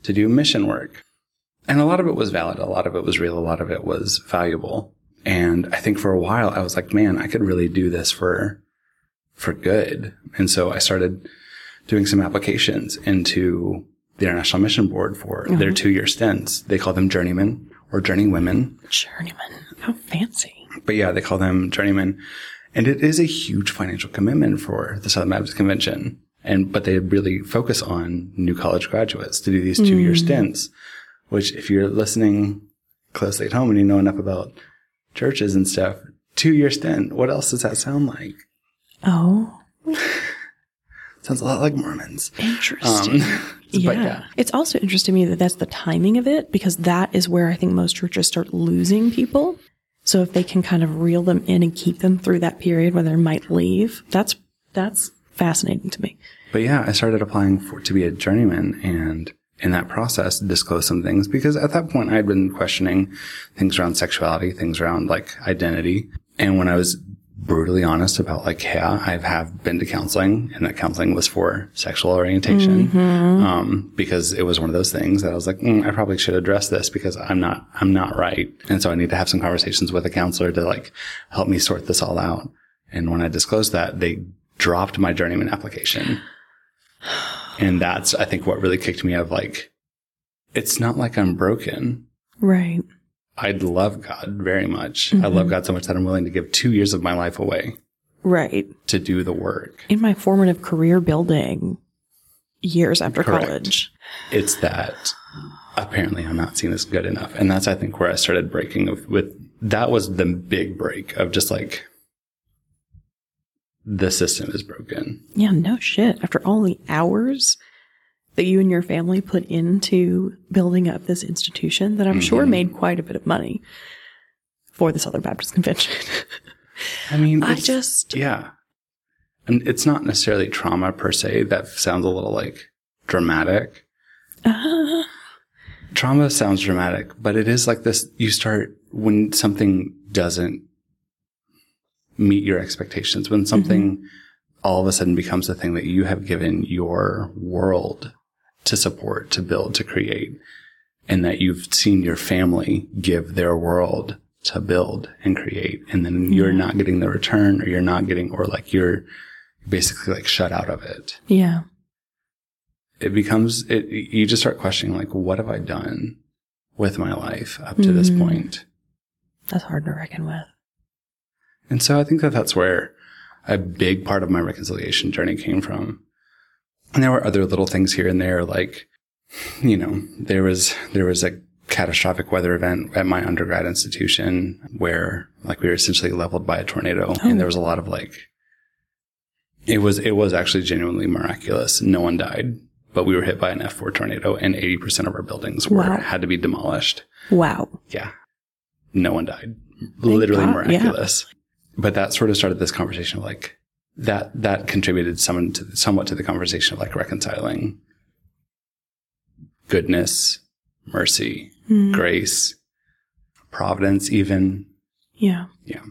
to do mission work. And a lot of it was valid. A lot of it was real. A lot of it was valuable. And I think for a while I was like, man, I could really do this for, for good. And so I started doing some applications into the International Mission Board for their uh-huh. two year stints. They call them journeymen or journeywomen. Journeyman. How fancy. But yeah, they call them journeymen. And it is a huge financial commitment for the Southern Baptist Convention. And, but they really focus on new college graduates to do these two year mm. stints, which if you're listening closely at home and you know enough about churches and stuff, two year stint, what else does that sound like? Oh, <laughs> Sounds a lot like Mormons. interesting. Um, <laughs> yeah. yeah. It's also interesting to me that that's the timing of it because that is where I think most churches start losing people. So if they can kind of reel them in and keep them through that period where they might leave, that's that's fascinating to me. But yeah, I started applying for to be a journeyman and in that process disclose some things because at that point I had been questioning things around sexuality, things around like identity. And when I was brutally honest about like, yeah, I have been to counseling and that counseling was for sexual orientation. Um, because it was one of those things that I was like, mm, I probably should address this because I'm not, I'm not right. And so I need to have some conversations with a counselor to like help me sort this all out. And when I disclosed that, they dropped my journeyman application. <sighs> And that's, I think, what really kicked me out of like, it's not like I'm broken. Right. I love God very much. I love mm-hmm. God so much that I'm willing to give two years of my life away Right. to do the work. In my formative career building years after Correct. college. It's that apparently I'm not seen as good enough. And that's, I think, where I started breaking with, with that was the big break of just like, the system is broken. Yeah, no shit. After all the hours that you and your family put into building up this institution that I'm sure made quite a bit of money for the Southern Baptist Convention. I mean, <laughs> I just, Yeah. And it's not necessarily trauma per se. That sounds a little like dramatic. uh, Trauma sounds dramatic, but it is like this. You start when something doesn't meet your expectations, when something all of a sudden becomes the thing that you have given your world to support, to build, to create, and that you've seen your family give their world to build and create. And then you're not getting the return or you're not getting, or like you're basically like shut out of it. yeah. It becomes, it, you just start questioning like, what have I done with my life up to this Mhm. point? That's hard to reckon with. And so I think that that's where a big part of my reconciliation journey came from. And there were other little things here and there, like, you know, there was, there was a catastrophic weather event at my undergrad institution where like we were essentially leveled by a tornado Oh. and there was a lot of like, it was, it was actually genuinely miraculous. No one died, but we were hit by an F4 tornado and 80% of our buildings were, Wow. had to be demolished. Wow. Yeah. No one died. Literally God, yeah. But that sort of started this conversation of like that that contributed someone to somewhat to the conversation of like reconciling goodness, mercy, Mm, grace, providence even. yeah. Yeah.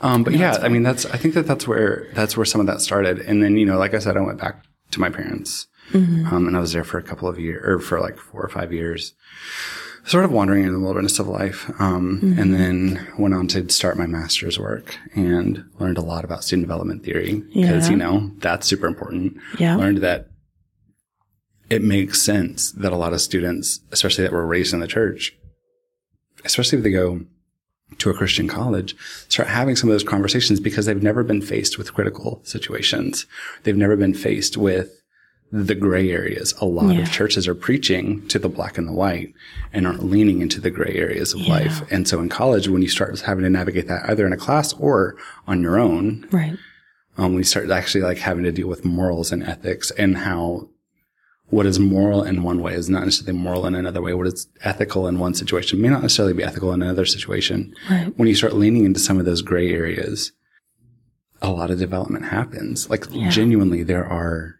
Um, but No, yeah, I mean that's I think that that's where that's where some of that started. And then, you know, like I said, I went back to my parents. Mhm. Um, and I was there for a couple of years, or for like four or five years, sort of wandering in the wilderness of life. Um, Mm-hmm. and then went on to start my master's work and learned a lot about student development theory because, Yeah. you know, that's super important. Yeah. Learned that it makes sense that a lot of students, especially that were raised in the church, especially if they go to a Christian college, start having some of those conversations because they've never been faced with critical situations. They've never been faced with the gray areas. A lot Yeah. of churches are preaching to the black and the white and aren't leaning into the gray areas of Yeah. life. And so in college, when you start having to navigate that either in a class or on your own, Right. um, when you start actually like having to deal with morals and ethics and how what is moral in one way is not necessarily moral in another way. What is ethical in one situation may not necessarily be ethical in another situation. Right. When you start leaning into some of those gray areas, a lot of development happens. Like Yeah. genuinely, there are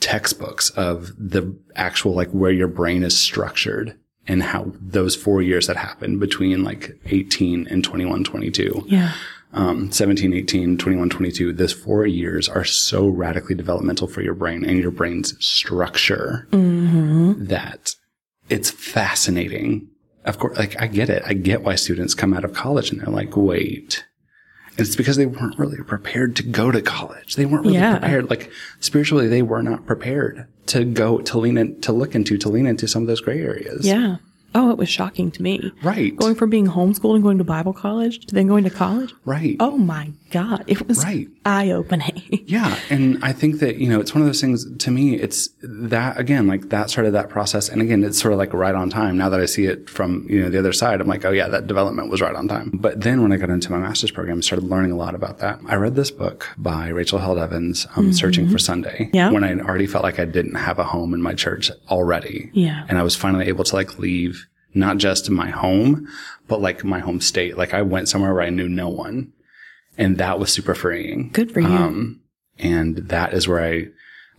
textbooks of the actual like where your brain is structured and how those four years that happen between like 18 and 21, 22 Yeah. um, 17, 18, 21, 22, those four years are so radically developmental for your brain and your brain's structure Mm-hmm. that it's fascinating. Of course, like I get it. I get why students come out of college and they're like, wait. And it's because they weren't really prepared to go to college. They weren't really Yeah. prepared. Like spiritually, they were not prepared to go, to lean in, to look into, to lean into some of those gray areas. Yeah. Oh, it was shocking to me. Right. Going from being homeschooled and going to Bible college to then going to college. right. Oh my God. It was Right. Eye opening. <laughs> Yeah. And I think that, you know, it's one of those things to me, it's that again, like that started that process. And again, it's sort of like right on time. Now that I see it from, you know, the other side, I'm like, oh yeah, that development was right on time. But then when I got into my master's program, I started learning a lot about that. I read this book by Rachel Held Evans, um, Searching for Sunday. Yeah. When I already felt like I didn't have a home in my church already. Yeah. And I was finally able to like leave not just my home, but like my home state. Like I went somewhere where I knew no one. And that was super freeing. Good for you. Um, and that is where I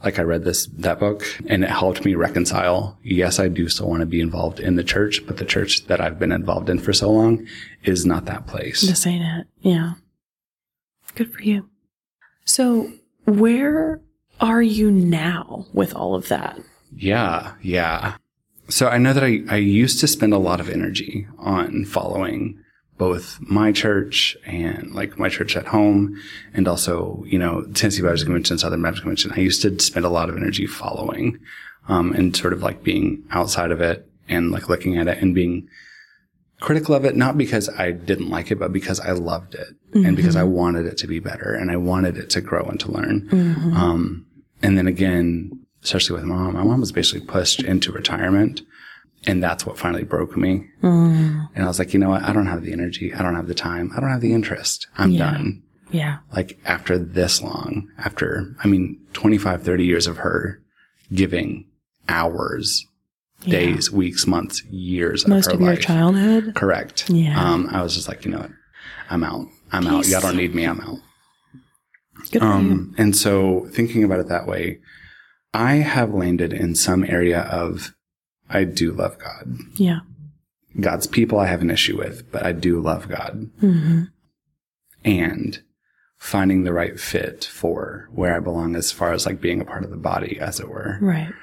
like I read this, that book and it helped me reconcile. Yes, I do still want to be involved in the church, but the church that I've been involved in for so long is not that place. This ain't it. Yeah. Good for you. So, where are you now with all of that? Yeah, yeah. So I know that I, I used to spend a lot of energy on following both my church and like my church at home and also, you know, Tennessee Baptist Convention, Southern Baptist Convention. I used to spend a lot of energy following, um, and sort of like being outside of it and like looking at it and being critical of it, not because I didn't like it, but because I loved it and because I wanted it to be better and I wanted it to grow and to learn. Um, and then again, especially with mom, my mom was basically pushed into retirement. And that's what finally broke me. And I was like, you know what? I don't have the energy. I don't have the time. I don't have the interest. I'm Yeah. done. Yeah. Like after this long, after, I mean, 25, 30 years of her giving hours, days, weeks, months, years Most of of her your childhood. Correct. Yeah. Um, I was just like, you know what? I'm out. I'm out. Y'all don't need me. I'm out. Good. Um, and so thinking about it that way, I have landed in some area of, I do love God. Yeah. God's people I have an issue with, but I do love God. hmm And finding the right fit for where I belong as far as like being a part of the body, as it were. Right.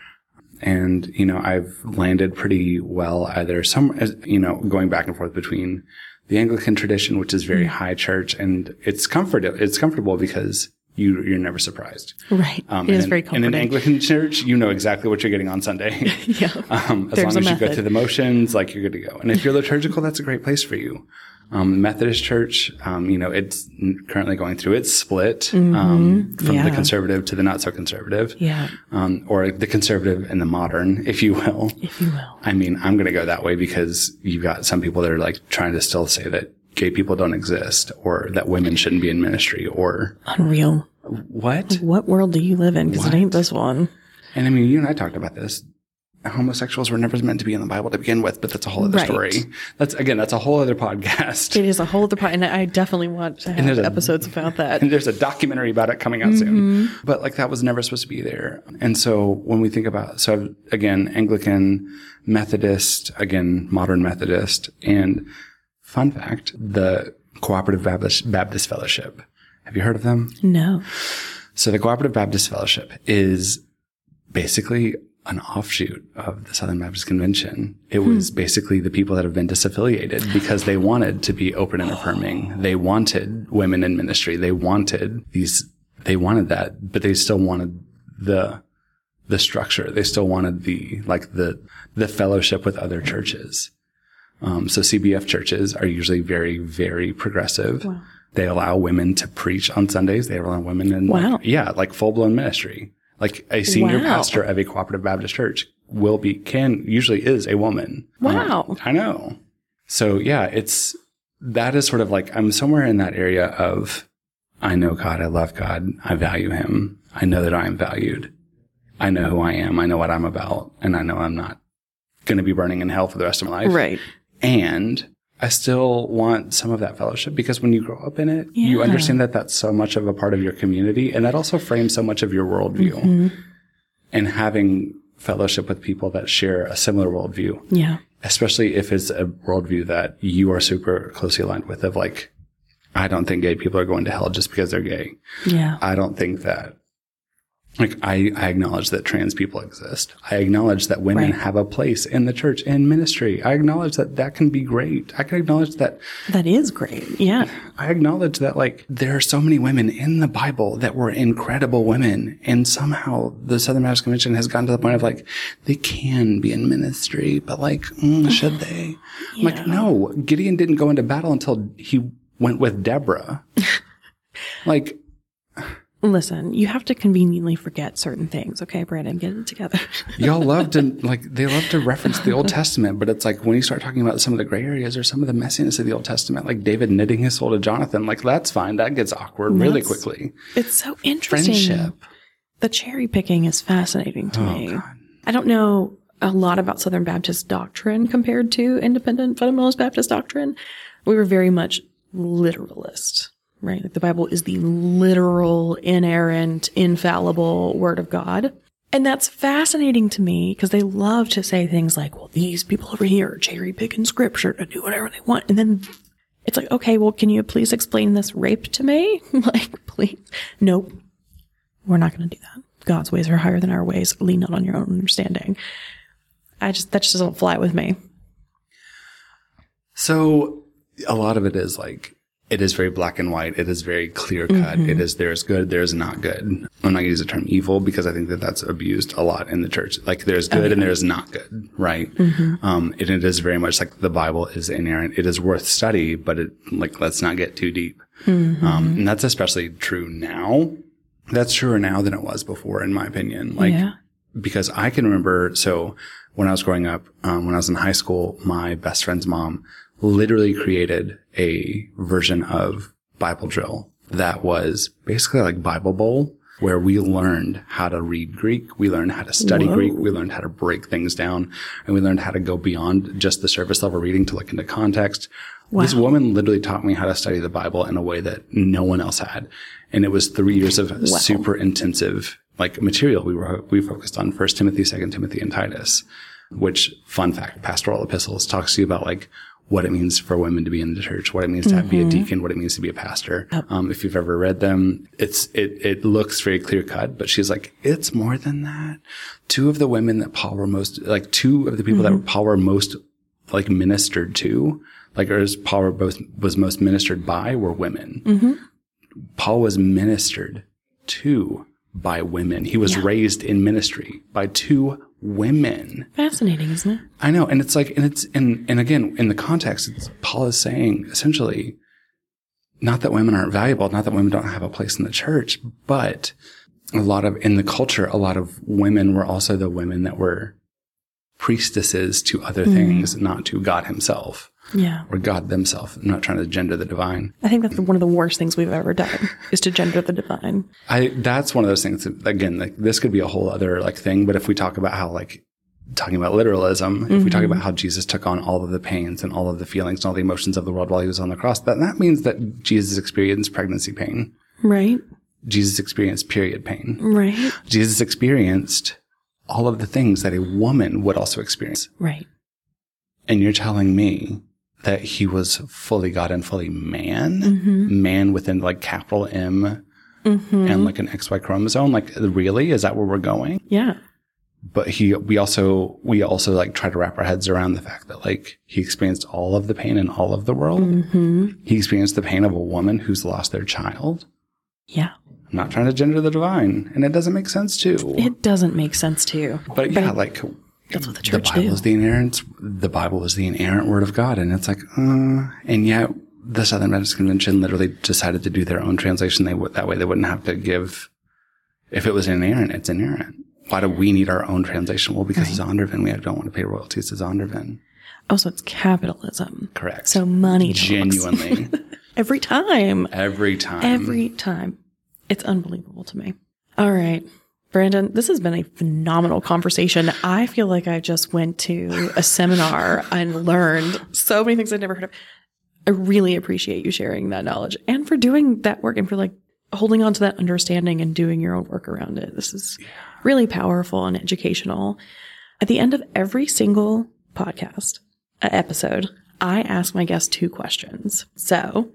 And, you know, I've landed pretty well either some, you know, going back and forth between the Anglican tradition, which is very high church and it's comfort, it's comfortable because you, you're never surprised. Right. Um, it is and very in, in an Anglican <laughs> church, you know exactly what you're getting on Sunday. <laughs> yeah. <laughs> Um, as There's long as you go through the motions, like you're good to go. And if you're liturgical, that's a great place for you. Um, Methodist Church, um, you know, it's currently going through its split um, from Mm-hmm. Yeah. the conservative to the not so conservative, Yeah. um, or the conservative and the modern, if you will. If you will. I mean, I'm going to go that way because you've got some people that are like trying to still say that gay people don't exist, or that women shouldn't be in ministry, or Unreal. what? What world do you live in? Because it ain't this one. And I mean, you and I talked about this. Homosexuals were never meant to be in the Bible to begin with, but that's a whole other Right. story. That's again, that's a whole other podcast. It is a whole other part, and I definitely want to have there's a- episodes about that. <laughs> And there's a documentary about it coming out soon. Mm-hmm. But like that was never supposed to be there. And so when we think about, so again, Anglican, Methodist, again, modern Methodist, and fun fact, the Cooperative Baptist, Baptist Fellowship. Have you heard of them? No. So the Cooperative Baptist Fellowship is basically an offshoot of the Southern Baptist Convention. It was hmm. basically the people that have been disaffiliated because they wanted to be open and affirming. <gasps> They wanted women in ministry. They wanted these, they wanted that, but they still wanted the, the structure. They still wanted the, like the, the fellowship with other churches. Um, so CBF churches are usually very, very progressive. They allow women to preach on Sundays. They allow women in, like- Wow. yeah, like full blown ministry. Like a senior Wow. pastor of a cooperative Baptist church will be, can, usually is a woman. Wow. Um, I know. So yeah, it's, that is sort of like, I'm somewhere in that area of, I know God, I love God, I value him, I know that I am valued, I know who I am, I know what I'm about, and I know I'm not going to be burning in hell for the rest of my life. Right. And I still want some of that fellowship because when you grow up in it, you understand that that's so much of a part of your community and that also frames so much of your worldview. Mm-hmm. And having fellowship with people that share a similar worldview, Yeah. especially if it's a worldview that you are super closely aligned with of like, I don't think gay people are going to hell just because they're gay. Yeah. I don't think that. Like I, I acknowledge that trans people exist. I acknowledge that women Right. have a place in the church and ministry. I acknowledge that that can be great. I can acknowledge that. That is great. Yeah. I acknowledge that like there are so many women in the Bible that were incredible women, and somehow the Southern Baptist Convention has gotten to the point of like they can be in ministry, but like mm, <sighs> should they? I'm Like no, Gideon didn't go into battle until he went with Deborah. <laughs> like Listen, you have to conveniently forget certain things. Okay, Brandon, get it together. <laughs> Y'all love to <laughs> like they love to reference the Old Testament, but it's like when you start talking about some of the gray areas or some of the messiness of the Old Testament, like David knitting his soul to Jonathan, like that's fine. That gets awkward really quickly. it's so interesting. Friendship. The cherry picking is fascinating to Oh, me. God. I don't know a lot about Southern Baptist doctrine compared to independent fundamentalist Baptist doctrine. We were very much literalist. Right? Like the Bible is the literal, inerrant, infallible word of God. And that's fascinating to me because they love to say things like, well, these people over here are cherry picking scripture to do whatever they want. And then it's like, okay, well, can you please explain this rape to me? <laughs> like, please. Nope. We're not going to do that. God's ways are higher than our ways. Lean not on your own understanding. I just, that just doesn't fly with me. So a lot of it is like it is very black and white. It is very clear cut. It is there's good, there's not good. I'm not going to use the term evil because I think that that's abused a lot in the church. Like there's good and there's not good, right? Um, and it is very much like the Bible is inerrant. It is worth study, but it like let's not get too deep. Um, and that's especially true now. That's truer now than it was before, in my opinion. Like yeah. because I can remember. So when I was growing up, um, when I was in high school, my best friend's mom literally created a version of Bible drill that was basically like Bible Bowl, where we learned how to read Greek, we learned how to study Whoa. Greek, we learned how to break things down, and we learned how to go beyond just the surface level reading to look into context. This woman literally taught me how to study the Bible in a way that no one else had. And it was three years of super intensive like material. We were, we focused on First Timothy, Second Timothy, and Titus, which fun fact, pastoral epistles talks to you about like what it means for women to be in the church, what it means to be a mm-hmm. deacon, what it means to be a pastor. Um, if you've ever read them, it's, it, it looks very clear cut, but she's like, it's more than that. Two of the women that Paul were most, like two of the people that mm-hmm. Paul were most like ministered to, like, or as Paul were both, was most ministered by were women. Mm-hmm. Paul was ministered to by women. He was raised in ministry by two women. Fascinating, isn't it? I know. And it's like, and it's, and, and again, in the context, it's, Paul is saying essentially, not that women aren't valuable, not that women don't have a place in the church, but a lot of, in the culture, a lot of women were also the women that were priestesses to other mm-hmm. things, not to God himself Yeah. or God themselves. I'm not trying to gender the divine. I think that's one of the worst things we've ever done <laughs> is to gender the divine. I that's one of those things that, again, like this could be a whole other like thing, but if we talk about how like talking about literalism, if we talk mm-hmm. about how Jesus took on all of the pains and all of the feelings and all the emotions of the world while he was on the cross, that that means that Jesus experienced pregnancy pain. Right? Jesus experienced period pain. Right? Jesus experienced all of the things that a woman would also experience. Right. And you're telling me that he was fully God and fully man, mm-hmm. man within like capital M mm-hmm. and like an XY chromosome. Like, really? Is that where we're going? Yeah. But he, we also, we also like try to wrap our heads around the fact that like he experienced all of the pain in all of the world. Mm-hmm. He experienced the pain of a woman who's lost their child. Yeah. I'm not trying to gender the divine, and it doesn't make sense too. It doesn't make sense to you. but yeah, like That's what the the Bible do. is the inerrant the Bible is the inerrant word of God, and it's like, uh, and yet the Southern Baptist Convention literally decided to do their own translation. They would that way they wouldn't have to give. If it was inerrant, it's inerrant. Why do we need our own translation? Well, because it's Zondervan. We don't want to pay royalties to Zondervan. Oh, so it's capitalism. Correct. So money genuinely <laughs> Every time. every time. Every time. It's unbelievable to me. All right. Brandon, this has been a phenomenal conversation. I feel like I just went to a seminar and learned so many things I'd never heard of. I really appreciate you sharing that knowledge and for doing that work and for like holding on to that understanding and doing your own work around it. This is really powerful and educational. At the end of every single podcast uh, episode, I ask my guests two questions. So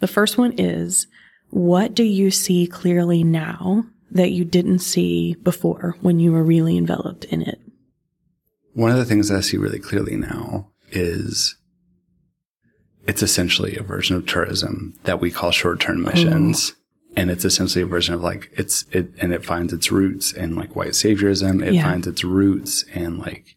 the first one is, what do you see clearly now that you didn't see before when you were really enveloped in it? One of the things that I see really clearly now is it's essentially a version of tourism that we call short-term missions. And it's essentially a version of like, it's, it, and it finds its roots in like white saviorism. It Yeah. finds its roots in like,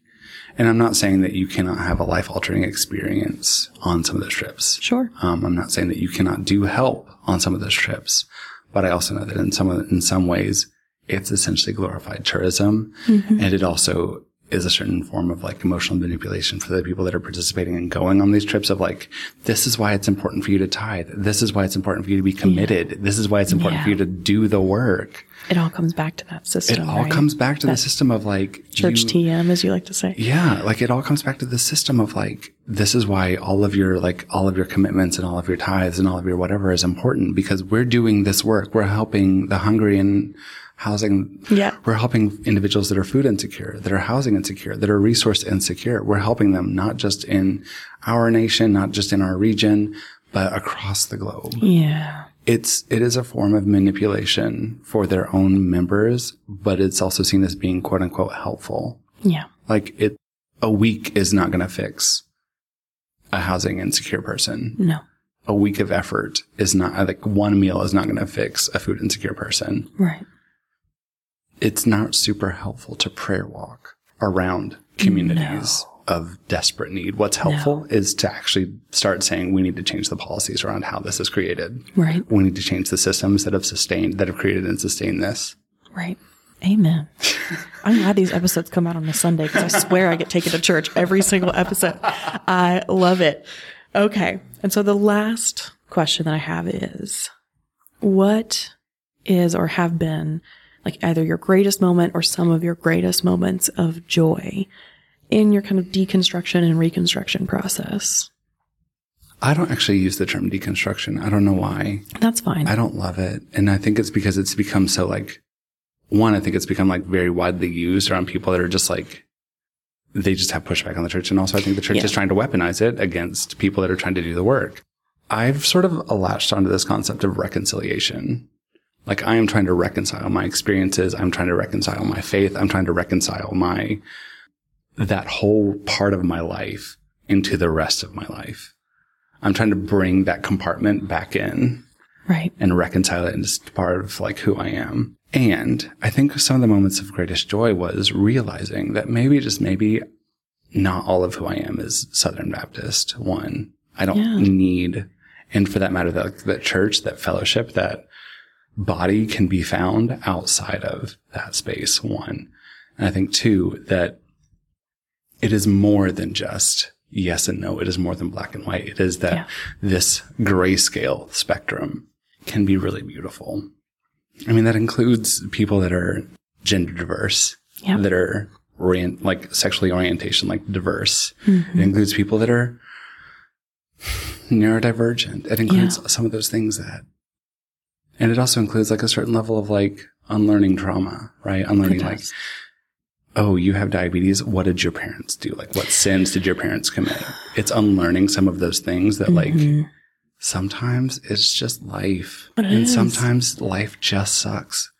and I'm not saying that you cannot have a life altering experience on some of those trips. Sure. Um, I'm not saying that you cannot do help on some of those trips, but I also know that in some in some ways, it's essentially glorified tourism, mm-hmm. and it also is a certain form of like emotional manipulation for the people that are participating and going on these trips of like, this is why it's important for you to tithe. This is why it's important for you to be committed. This is why it's important Yeah. for you to do the work. It all comes back to that system. It all right? comes back to the system of like church you- TM, as you like to say. Yeah, like it all comes back to the system of like this is why all of your like all of your commitments and all of your tithes and all of your whatever is important because we're doing this work. We're helping the hungry and housing. Yeah. We're helping individuals that are food insecure, that are housing insecure, that are resource insecure. We're helping them not just in our nation, not just in our region, but across the globe Yeah. it's it is a form of manipulation for their own members, but it's also seen as being quote unquote helpful. Yeah. Like it, a week is not going to fix a housing insecure person. No. A week of effort is not like one meal is not going to fix a food insecure person. Right. It's not super helpful to prayer walk around communities of desperate need. What's helpful is to actually start saying we need to change the policies around how this is created. Right. We need to change the systems that have sustained, that have created and sustained this. Right. Amen. <laughs> I'm glad these episodes come out on a Sunday because I swear I get taken to church every single episode. I love it. Okay. And so the last question that I have is what is or have been like either your greatest moment or some of your greatest moments of joy in your kind of deconstruction and reconstruction process? I don't actually use the term deconstruction. I don't know why. That's fine. I don't love it. And I think it's because it's become so like, one, I think it's become like very widely used around people that are just like, they just have pushback on the church. And also I think the church Yeah. is trying to weaponize it against people that are trying to do the work. I've sort of latched onto this concept of reconciliation. Like I am trying to reconcile my experiences. I'm trying to reconcile my faith. I'm trying to reconcile my, that whole part of my life into the rest of my life. I'm trying to bring that compartment back in right. and reconcile it into part of like who I am. And I think some of the moments of greatest joy was realizing that maybe just maybe not all of who I am is Southern Baptist. One, I don't Yeah. need, and for that matter, that, that church, that fellowship, that body can be found outside of that space. One. And I think two, that it is more than just yes and no. It is more than black and white. It is that Yeah. this grayscale spectrum can be really beautiful. I mean, that includes people that are gender diverse, Yeah. that are orient, like sexually orientation, like diverse. Mm-hmm. It includes people that are neurodivergent. It includes some of those things that, and it also includes like a certain level of like unlearning trauma, right? Unlearning like, oh, you have diabetes. What did your parents do? Like, what sins did your parents commit? It's unlearning some of those things that like Mhm. sometimes it's just life. It and is. sometimes life just sucks.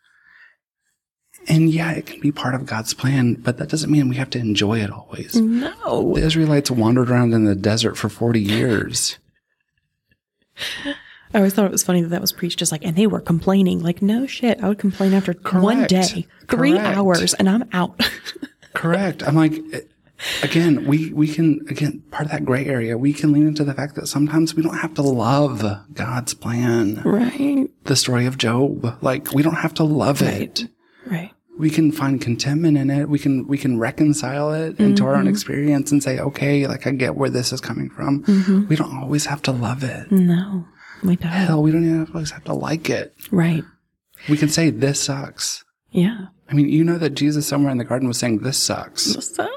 And yeah, it can be part of God's plan, but that doesn't mean we have to enjoy it always. No. The Israelites wandered around in the desert for 40 years. <laughs> I always thought it was funny that that was preached just like, and they were complaining. Like, no shit. I would complain after one day, three Correct. hours, and I'm out. <laughs> Correct. I'm like, again, we, we can, again, part of that gray area, we can lean into the fact that sometimes we don't have to love God's plan. right. The story of Job. Like, we don't have to love it. Right. we can find contentment in it. We can we can reconcile it into our own mm-hmm. experience and say, okay, like I get where this is coming from. Mm-hmm. We don't always have to love it. No, we don't. Hell, we don't even always have to like it. Right. We can say this sucks. Yeah. I mean, you know that Jesus somewhere in the garden was saying this sucks. This sucks.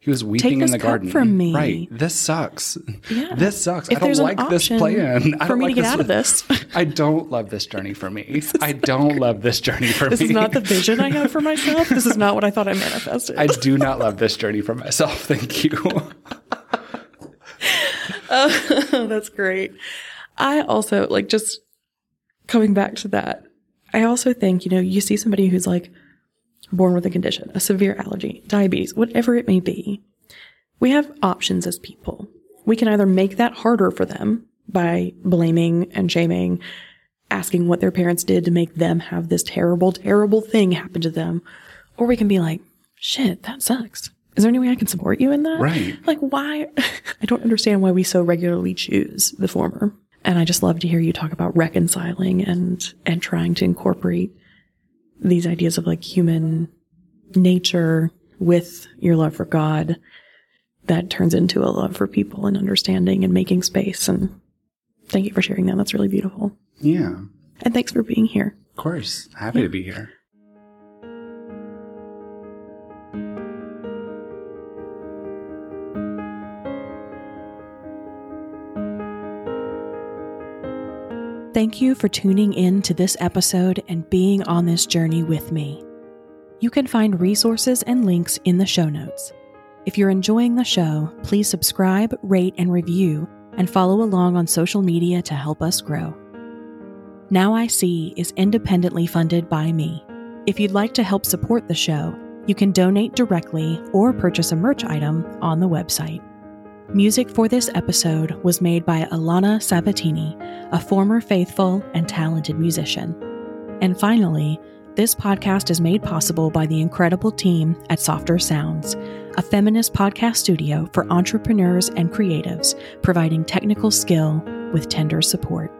He was weeping in this the garden. from me. Right. This sucks. Yeah. <laughs> This sucks. if I don't like this plan. <laughs> I for don't me like to get out of this, <laughs> I don't love this journey for me. I don't love this journey for this me. This is not the vision I have for myself. This is not what I thought I manifested. I do not love this journey for myself. Thank you. Oh, that's great. I also like just coming back to that. I also think, you know, you see somebody who's like born with a condition, a severe allergy, diabetes, whatever it may be. We have options as people. We can either make that harder for them by blaming and shaming, asking what their parents did to make them have this terrible, terrible thing happen to them. Or we can be like, shit, that sucks. Is there any way I can support you in that? Right. Like, why? <laughs> I don't understand why we so regularly choose the former. And I just love to hear you talk about reconciling and, and trying to incorporate these ideas of like human nature, with your love for God that turns into a love for people and understanding and making space. And thank you for sharing that. That's really beautiful. Yeah. And thanks for being here. Of course. Happy to be here. Thank you for tuning in to this episode and being on this journey with me. You can find resources and links in the show notes. If you're enjoying the show, please subscribe, rate, and review, and follow along on social media to help us grow. Now I See is independently funded by me. If you'd like to help support the show, you can donate directly or purchase a merch item on the website. Music for this episode was made by Alana Sabatini, a former faithful and talented musician. And finally, this podcast is made possible by the incredible team at Softer Sounds, a feminist podcast studio for entrepreneurs and creatives, providing technical skill with tender support.